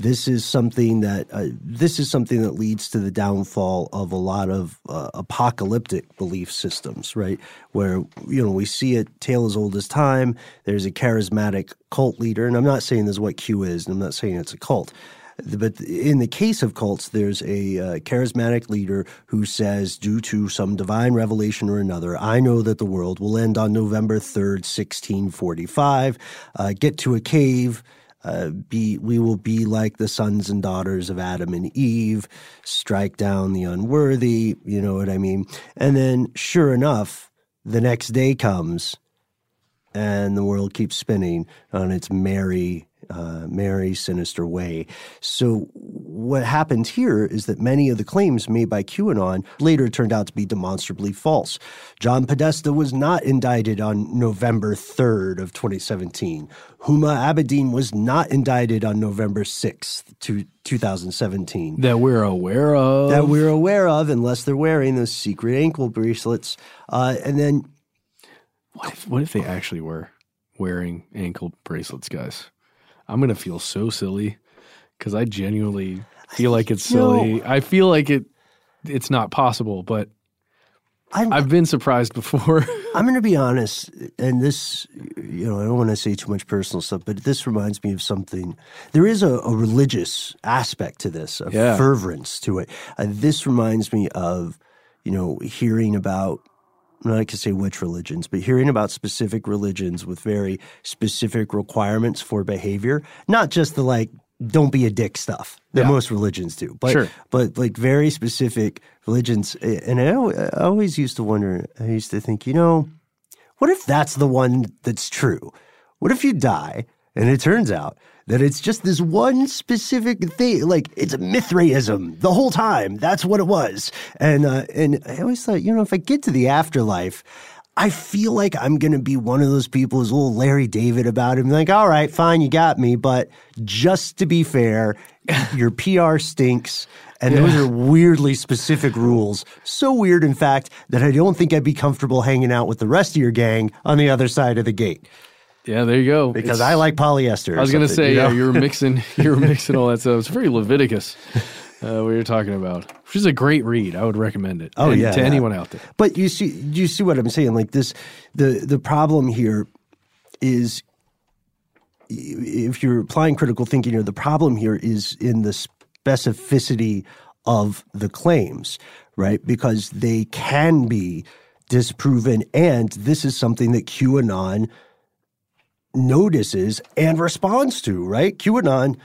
This is something that uh, this is something that leads to the downfall of a lot of uh, apocalyptic belief systems, right? Where you know we see it tale as old as time. There's a charismatic cult leader, and I'm not saying this is what Q is, and I'm not saying it's a cult. But in the case of cults, there's a uh, charismatic leader who says, due to some divine revelation or another, I know that the world will end on November 3rd, 1645. Uh, get to a cave. Uh, be we will be like the sons and daughters of Adam and Eve, strike down the unworthy. You know what I mean? And then, sure enough, the next day comes, and the world keeps spinning on its merry uh, merry, sinister way. So, what happened here is that many of the claims made by QAnon later turned out to be demonstrably false. John Podesta was not indicted on November 3rd of 2017. Huma Abedin was not indicted on November 6th, to 2017. That we're aware of. That we're aware of, unless they're wearing those secret ankle bracelets. Uh, and then. What if, what if they actually were wearing ankle bracelets, guys? I'm gonna feel so silly because I genuinely feel like it's silly. I feel like it it's not possible, but i have been surprised before. I'm going to be honest, and this, you know, I don't want to say too much personal stuff, but this reminds me of something. There is a, a religious aspect to this, a yeah. fervence to it. Uh, this reminds me of, you know, hearing about Going to say which religions, but hearing about specific religions with very specific requirements for behavior, not just the like don't be a dick stuff that yeah. most religions do, but sure. but like very specific religions. And I, I always used to wonder. I used to think, you know, what if that's the one that's true? What if you die and it turns out that it's just this one specific thing. Like it's Mithraism the whole time. That's what it was. And uh, and I always thought, you know, if I get to the afterlife, I feel like I'm going to be one of those people who's a little Larry David about it. like, all right, fine, you got me. But just to be fair, your PR stinks. And yeah. those are weirdly specific rules. So weird, in fact, that I don't think I'd be comfortable hanging out with the rest of your gang on the other side of the gate. Yeah, there you go. Because it's, I like polyester. I was going to say, you know? yeah, you were mixing, you were mixing all that stuff. It's very Leviticus. Uh, what you're talking about, which is a great read. I would recommend it. Oh yeah, to yeah. anyone out there. But you see, you see what I'm saying? Like this, the the problem here is if you're applying critical thinking here, the problem here is in the specificity of the claims, right? Because they can be disproven, and this is something that QAnon notices and responds to, right? QAnon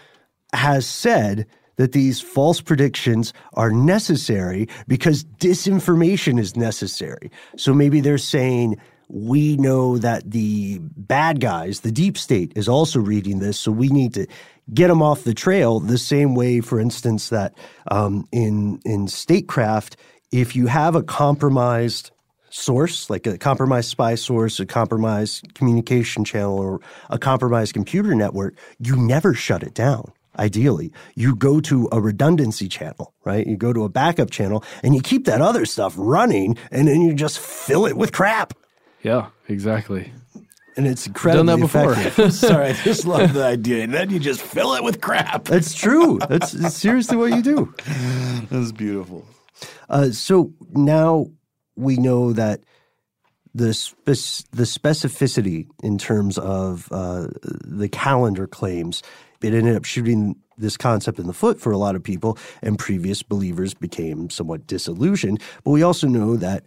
has said that these false predictions are necessary because disinformation is necessary. So maybe they're saying, we know that the bad guys, the deep state, is also reading this, so we need to get them off the trail. The same way, for instance, that um, in in statecraft, if you have a compromised source, like a compromised spy source, a compromised communication channel, or a compromised computer network, you never shut it down. Ideally, you go to a redundancy channel, right? You go to a backup channel and you keep that other stuff running and then you just fill it with crap. Yeah, exactly. And it's incredibly Done that before. effective. Sorry, I just love the idea. And then you just fill it with crap. That's true. That's, that's seriously what you do. That's beautiful. Uh, so now we know that the the specificity in terms of uh, the calendar claims it ended up shooting this concept in the foot for a lot of people, and previous believers became somewhat disillusioned. But we also know that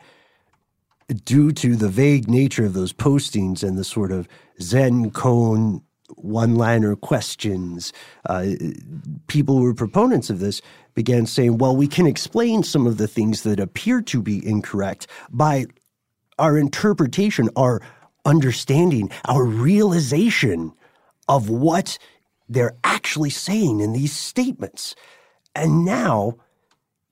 due to the vague nature of those postings and the sort of Zen koan one liner questions, uh, people who were proponents of this began saying, well, we can explain some of the things that appear to be incorrect by our interpretation, our understanding, our realization of what they're actually saying in these statements. And now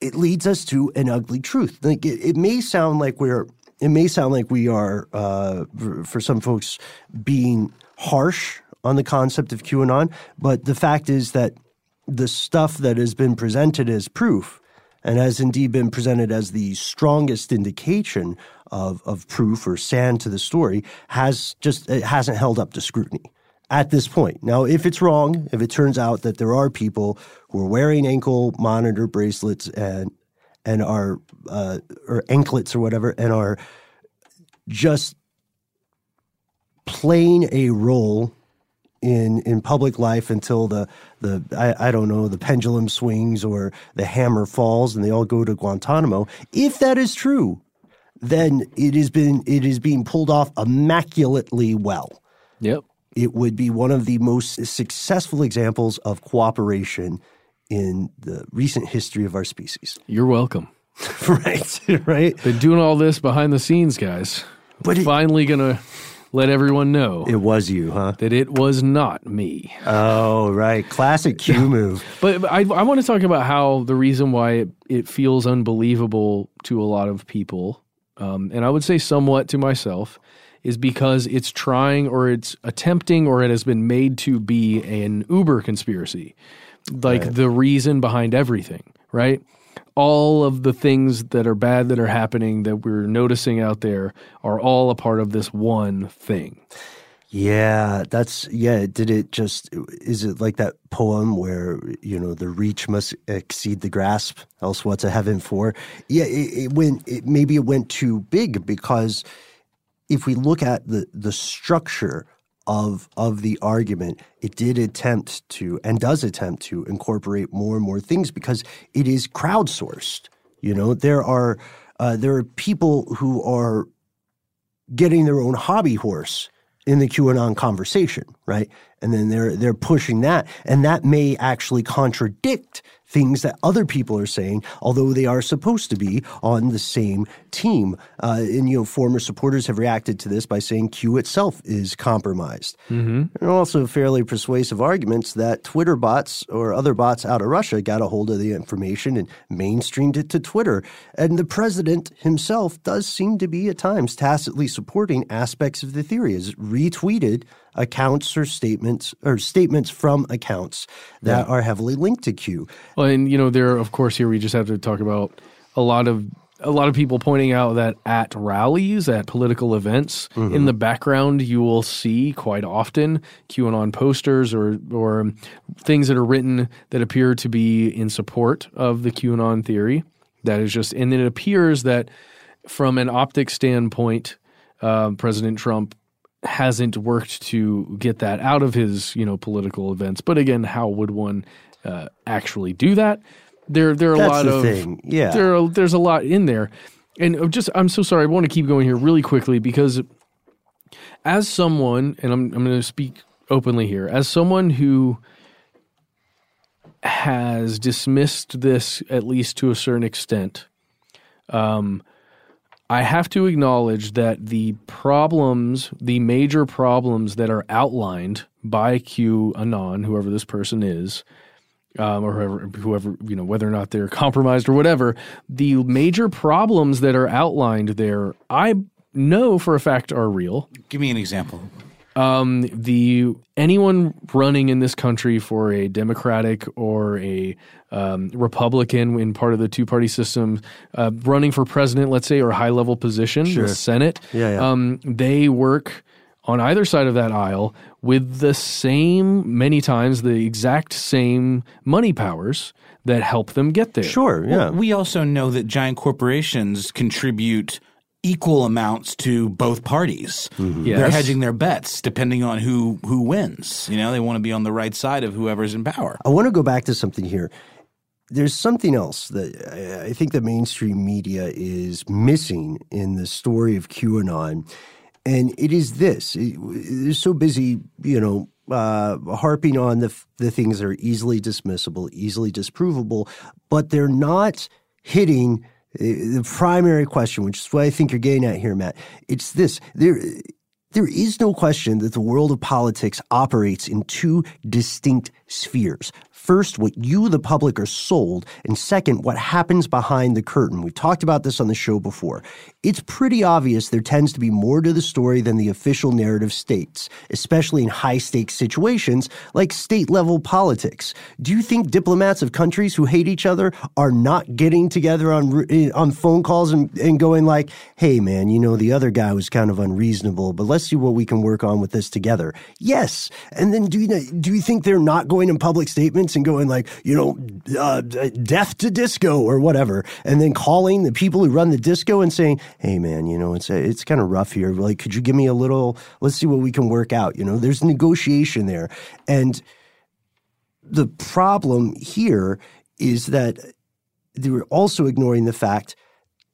it leads us to an ugly truth. Like it, it may sound like we're, it may sound like we are, uh, for some folks, being harsh on the concept of QAnon, but the fact is that the stuff that has been presented as proof and has indeed been presented as the strongest indication of, of proof or sand to the story, has just it hasn't held up to scrutiny at this point. Now, if it's wrong, if it turns out that there are people who are wearing ankle monitor bracelets and and are uh, or anklets or whatever, and are just playing a role in in public life until the the I, I don't know the pendulum swings or the hammer falls and they all go to Guantanamo. If that is true, then it has been it is being pulled off immaculately well. Yep. It would be one of the most successful examples of cooperation in the recent history of our species. You're welcome. right, right. Been doing all this behind the scenes, guys. But it- finally gonna let everyone know It was you, huh? that it was not me. Oh, right. Classic Q move. But I, I want to talk about how the reason why it, it feels unbelievable to a lot of people, um, and I would say somewhat to myself, is because it's trying or it's attempting or it has been made to be an Uber conspiracy. Like the reason behind everything, right? All of the things that are bad that are happening that we're noticing out there are all a part of this one thing. Yeah, that's yeah. Did it just? Is it like that poem where you know the reach must exceed the grasp, else what's a heaven for? Yeah, it, it went. It, maybe it went too big because if we look at the the structure of of the argument, it did attempt to and does attempt to incorporate more and more things because it is crowdsourced. You know, there are uh, there are people who are getting their own hobby horse in the QAnon conversation, right? And then they're they're pushing that, and that may actually contradict things that other people are saying, although they are supposed to be on the same team. Uh, and you know, former supporters have reacted to this by saying Q itself is compromised. Mm-hmm. And also fairly persuasive arguments that Twitter bots or other bots out of Russia got a hold of the information and mainstreamed it to Twitter. And the president himself does seem to be at times tacitly supporting aspects of the theory, has retweeted accounts or statements or statements from accounts that are heavily linked to Q. Well, and you know, there of course here we just have to talk about a lot of a lot of people pointing out that at rallies, at political events, in the background you will see quite often QAnon posters or or things that are written that appear to be in support of the QAnon theory. That is just, and then it appears that from an optic standpoint, uh, President Trump hasn't worked to get that out of his you know political events. But again, how would one uh, actually do that? There, there are a That's lot the of thing, yeah. There, are, there's a lot in there, and just I'm so sorry. I want to keep going here really quickly because as someone, and I'm I'm going to speak openly here, as someone who has dismissed this at least to a certain extent. Um, I have to acknowledge that the problems, the major problems that are outlined by QAnon, whoever this person is, um, or whoever, whoever, you know, whether or not they're compromised or whatever, the major problems that are outlined there, I know for a fact are real. Give me an example. Um, the anyone running in this country for a Democratic or a um, Republican in part of the two party system, uh, running for president, let's say, or high level position, the Senate, Yeah, yeah. Um, they work on either side of that aisle with the same, many times, the exact same money powers that help them get there. Sure, yeah. We also know that giant corporations contribute equal amounts to both parties. They're hedging their bets depending on who who wins. You know, they want to be on the right side of whoever's in power. I want to go back to something here. There's something else that I- I think the mainstream media is missing in the story of QAnon, and it is this: It- they're so busy, you know, uh, harping on the the things that are easily dismissible, easily disprovable, but they're not hitting the primary question, which is what I think you're getting at here, Matt. It's this: there There is no question that the world of politics operates in two distinct spheres. First, what you, the public, are sold, and second, what happens behind the curtain. We've talked about this on the show before. It's pretty obvious there tends to be more to the story than the official narrative states, especially in high stakes situations like state level politics. Do you think diplomats of countries who hate each other are not getting together on eh, on phone calls and, and going like, "Hey, man, you know the other guy was kind of unreasonable, but let's see what we can work on with this together." Yes, and then do you do you think they're not going in public statements and going like, you know, uh, death to disco or whatever, and then calling the people who run the disco and saying, "Hey, man, you know, it's it's kind of rough here. Like, could you give me a little? Let's see what we can work out." You know, there's negotiation there, and the problem here is that they were also ignoring the fact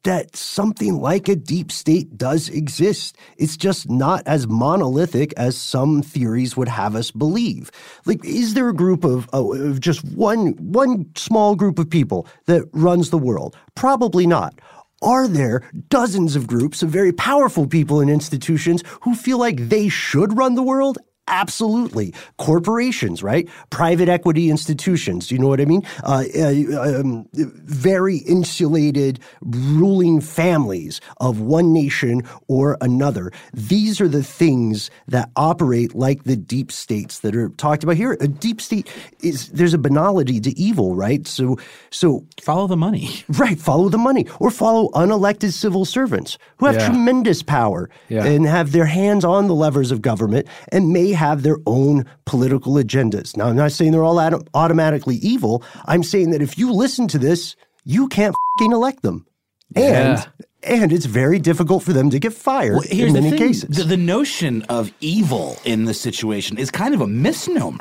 that something like a deep state does exist. It's just not as monolithic as some theories would have us believe. Like, is there a group of, of just one one small group of people that runs the world? Probably not. Are there dozens of groups of very powerful people and institutions who feel like they should run the world? Absolutely. Corporations, right? Private equity institutions. You know what I mean? Uh, uh, um, very insulated ruling families of one nation or another. These are the things that operate like the deep states that are talked about here. A deep state is, there's a banality to evil, right? So, so. Follow the money. Right. Follow the money or follow unelected civil servants who have Yeah. tremendous power Yeah. and have their hands on the levers of government and may have their own political agendas. Now, I'm not saying they're all autom- automatically evil. I'm saying that if you listen to this, you can't fing elect them. And Yeah. and it's very difficult for them to get fired Well, in the many thing. cases. The, the notion of evil in this situation is kind of a misnomer.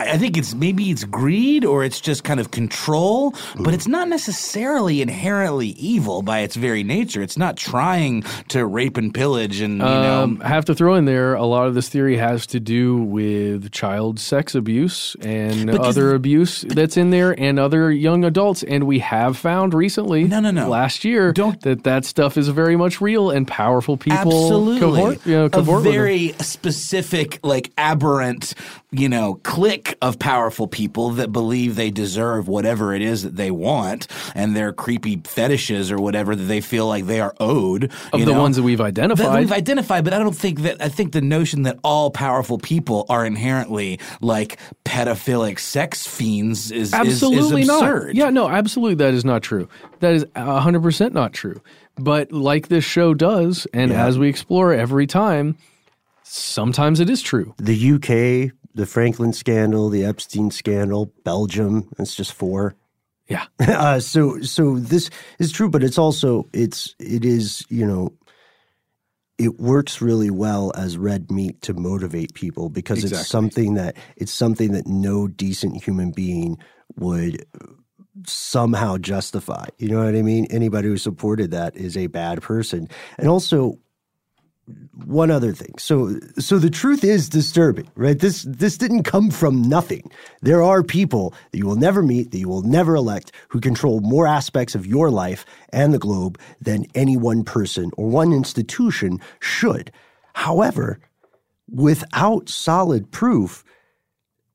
I I think it's maybe it's greed or it's just kind of control, but it's not necessarily inherently evil by its very nature. It's not trying to rape and pillage and you Um, know I have to throw in there a lot of this theory has to do with child sex abuse and But does- other abuse that's in there and other young adults. And we have found recently, No, no, no. last year, Don't- that that stuff is very much real and powerful people Absolutely. cohort, you know, a cohort with very specific, like aberrant, you know, clique of powerful people that believe they deserve whatever it is that they want and their creepy fetishes or whatever that they feel like they are owed. Of you the know? ones that we've identified. That identified. we've identified, but I don't think that I think the notion that all powerful people are inherently like pedophilic sex fiends is absolutely is, is not. Yeah, no, absolutely, that is not true. That is hundred percent not true. But like this show does, and as we explore every time, sometimes it is true. the UK, the Franklin scandal, the Epstein scandal, Belgium, that's just four. Yeah. uh, so so this is true, but it's also it's it is you know it works really well as red meat to motivate people because it's something that it's something that no decent human being would somehow justify. You know what I mean? Anybody who supported that is a bad person. And also one other thing. So so the truth is disturbing, right? This this didn't come from nothing. There are people that you will never meet, that you will never elect who control more aspects of your life and the globe than any one person or one institution should. However, without solid proof,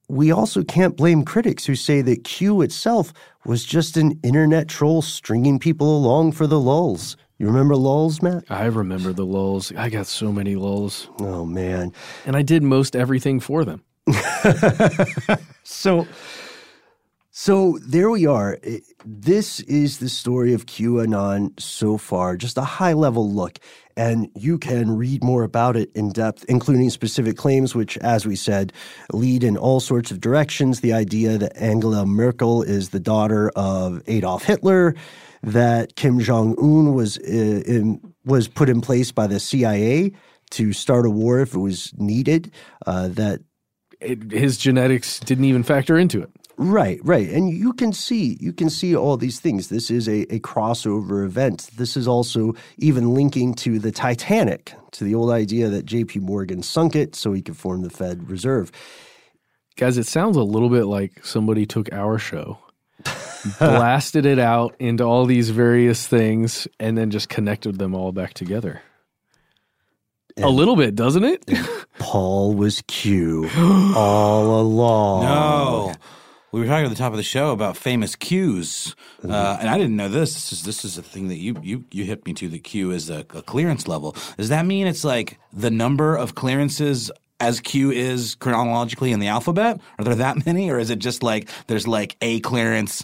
we also can't blame critics who say that Q itself was just an internet troll stringing people along for the lulls. You remember lulls, Matt? I remember the lulls. I got so many lulls, Oh man. and I did most everything for them. So so there we are. This is the story of QAnon so far, just a high level look. And you can read more about it in depth, including specific claims, which, as we said, lead in all sorts of directions. The idea that Angela Merkel is the daughter of Adolf Hitler, that Kim Jong Un was uh, in, was put in place by the CIA to start a war if it was needed. Uh, that It, his genetics didn't even factor into it. Right, right. And you can see you can see all these things. This is a, a crossover event. This is also even linking to the Titanic, to the old idea that JP Morgan sunk it so he could form the Fed Reserve. Guys, it sounds a little bit like somebody took our show, blasted it out into all these various things, and then just connected them all back together. A little bit, doesn't it? Paul was Q all along. No. We were talking at the top of the show about famous cues, uh, and I didn't know this. This is this is a thing that you you you hit me to. The Q is a, a clearance level. Does that mean it's like the number of clearances as Q is chronologically in the alphabet? Are there that many, or is it just like there's like A clearance,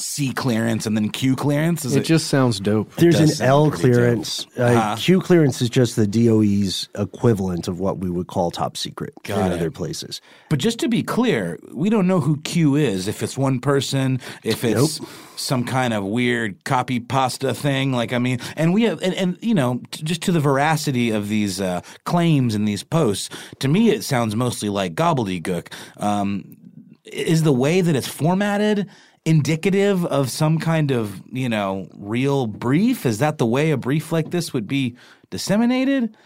C clearance, and then Q clearance? Is It just sounds dope. There's an L clearance. Uh, Uh-huh. Q clearance is just the DOE's equivalent of what we would call top secret Got in it. other places. But just to be clear, we don't know who Q is. If it's one person, if it's some kind of weird copy pasta thing. Like, I mean, and we have, and, and you know, t- just to the veracity of these uh, claims and these posts, to me, it sounds mostly like gobbledygook. Um, is the way that it's formatted indicative of some kind of, you know, real brief? Is that the way a brief like this would be disseminated?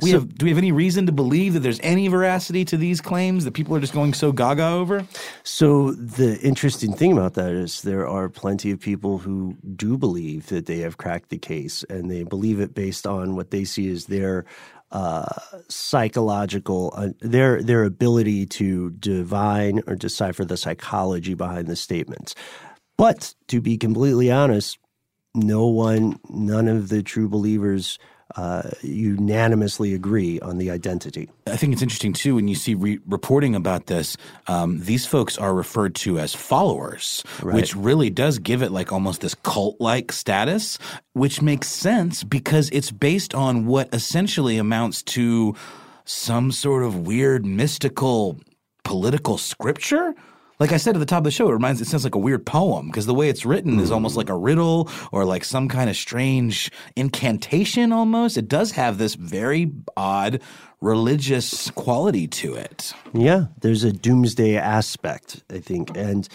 We have, do we have any reason to believe that there's any veracity to these claims that people are just going so gaga over? So the interesting thing about that is there are plenty of people who do believe that they have cracked the case, and they believe it based on what they see as their psychological, uh, their their ability to divine or decipher the psychology behind the statements. But to be completely honest, no one, none of the true believers uh, unanimously agree on the identity. I think it's interesting too when you see re- reporting about this. Um, these folks are referred to as followers, which really does give it like almost this cult-like status, which makes sense because it's based on what essentially amounts to some sort of weird mystical political scripture. Like I said at the top of the show, it reminds it sounds like a weird poem because the way it's written is almost like a riddle or like some kind of strange incantation almost. It does have this very odd religious quality to it. Yeah, there's a doomsday aspect, I think. And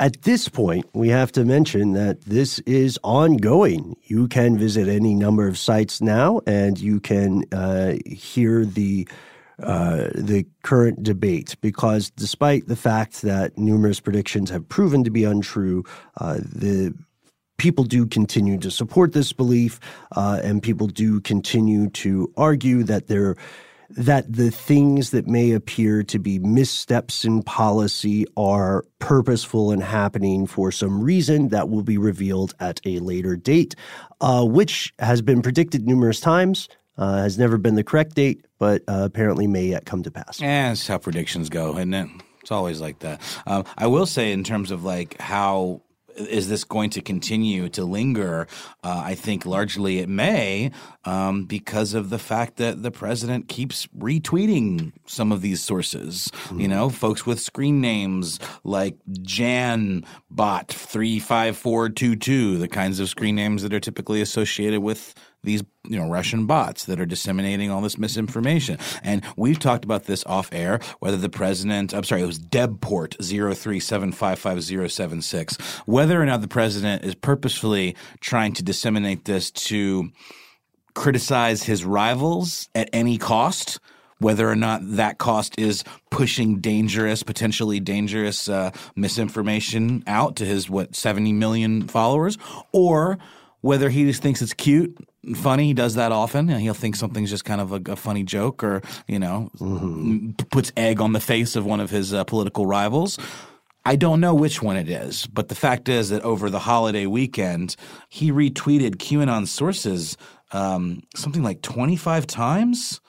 at this point, we have to mention that this is ongoing. You can visit any number of sites now and you can uh, hear the uh, the current debate because despite the fact that numerous predictions have proven to be untrue, uh, the people do continue to support this belief, uh, and people do continue to argue that there that the things that may appear to be missteps in policy are purposeful and happening for some reason that will be revealed at a later date, uh, which has been predicted numerous times. Uh, has never been the correct date, but uh, apparently may yet come to pass. Yeah, that's how predictions go, isn't it? It's always like that. Um, I will say, in terms of like how is this going to continue to linger? Uh, I think largely it may, um, because of the fact that the president keeps retweeting some of these sources. You know, folks with screen names like Jan Bot three five four two two, the kinds of screen names that are typically associated with these you know Russian bots that are disseminating all this misinformation. And we've talked about this off air whether the president I'm sorry, it was Debport 037555076 whether or not the president is purposefully trying to disseminate this to criticize his rivals at any cost whether or not that cost is pushing dangerous, potentially dangerous uh, misinformation out to his what seventy million followers, or whether he just thinks it's cute, and funny. He does that often, and he'll think something's just kind of a, a funny joke, or you know, m- puts egg on the face of one of his uh, political rivals. I don't know which one it is, but the fact is that over the holiday weekend, he retweeted QAnon sources um, something like 25 times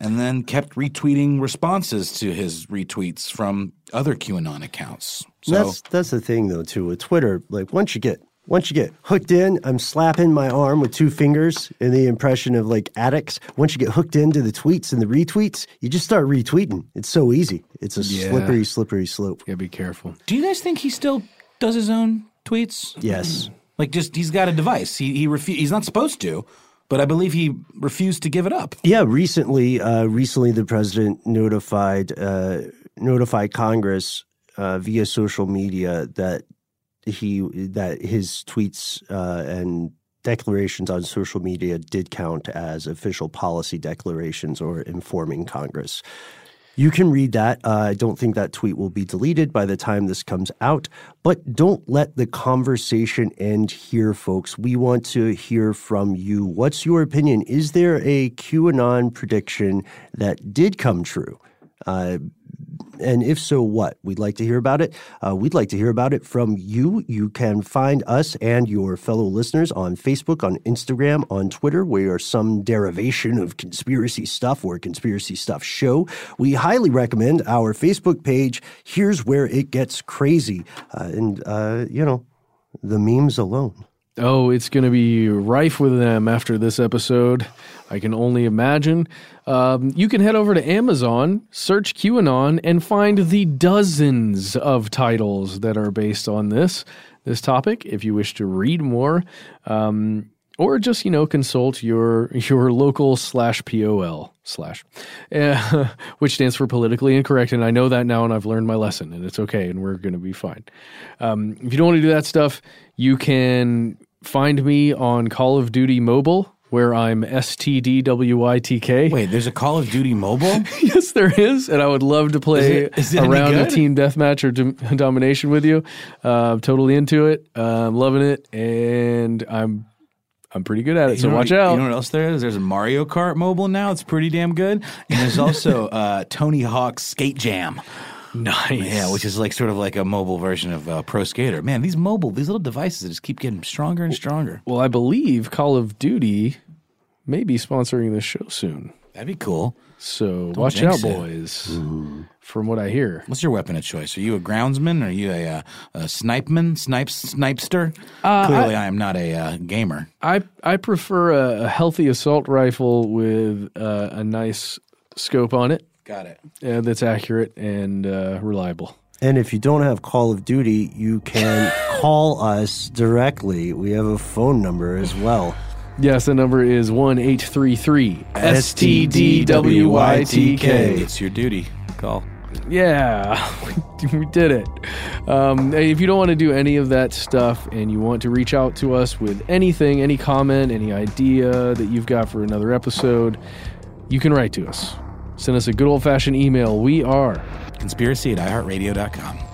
and then kept retweeting responses to his retweets from other QAnon accounts. So that's that's the thing though too with Twitter. Like once you get once you get hooked in, I'm slapping my arm with two fingers in the impression of like addicts. Once you get hooked into the tweets and the retweets, you just start retweeting. It's so easy. It's a Yeah. slippery, slippery slope. Gotta be careful. do you guys think he still does his own tweets? Yes. Like just he's got a device. He he refu- he's not supposed to, but I believe he refused to give it up. Yeah, recently, uh, recently the president notified uh, notified Congress uh, via social media that he that his tweets uh, and declarations on social media did count as official policy declarations or informing Congress. You can read that. Uh, I don't think that tweet will be deleted by the time this comes out, but don't let the conversation end here, folks. We want to hear from you. What's your opinion? Is there a QAnon prediction that did come true? Uh, and if so, what? We'd like to hear about it. Uh, we'd like to hear about it from you. You can find us and your fellow listeners on Facebook, on Instagram, on Twitter. We are some derivation of conspiracy stuff or conspiracy stuff show. We highly recommend our Facebook page. Here's where it gets crazy. Uh, and, uh, you know, the memes alone. Oh, it's going to be rife with them after this episode. I can only imagine. Um, you can head over to Amazon, search QAnon, and find the dozens of titles that are based on this this topic. If you wish to read more, um, or just you know consult your your local slash pol slash, uh, which stands for politically incorrect. And I know that now, and I've learned my lesson, and it's okay, and we're going to be fine. Um, if you don't want to do that stuff, you can find me on Call of Duty Mobile where I'm STDWYTK. Wait, there's a Call of Duty mobile? yes, there is, and I would love to play Is it- is it a any round of good? team deathmatch or dom- domination with you. Uh, I'm totally into it. Uh, I'm loving it, and I'm I'm pretty good at it. You so watch what, out. You know what else there is? There's a Mario Kart mobile now. It's pretty damn good. And there's also uh, Tony Hawk's Skate Jam. Nice. Yeah, which is like sort of like a mobile version of uh, Pro Skater. Man, these mobile, these little devices just keep getting stronger and stronger. well, I believe Call of Duty may be sponsoring this show soon. That'd be cool. So watch out, boys. From what I hear, What's your weapon of choice? Are you a groundsman? Are you a, uh, a snipeman? Snipes, snipester? Uh, Clearly, I, am not a uh, gamer. I I prefer a, a healthy assault rifle with uh, a nice scope on it Got it. uh, that's accurate and uh, reliable. And if you don't have Call of Duty, you can call us directly. We have a phone number as well. Yes, the number is one eight three three STDWYTK. It's your duty. Call. Yeah, we did it. Um, if you don't want to do any of that stuff and you want to reach out to us with anything, any comment, any idea that you've got for another episode, you can write to us. Send us a good old fashioned email. We are Conspiracy at iHeartRadio.com.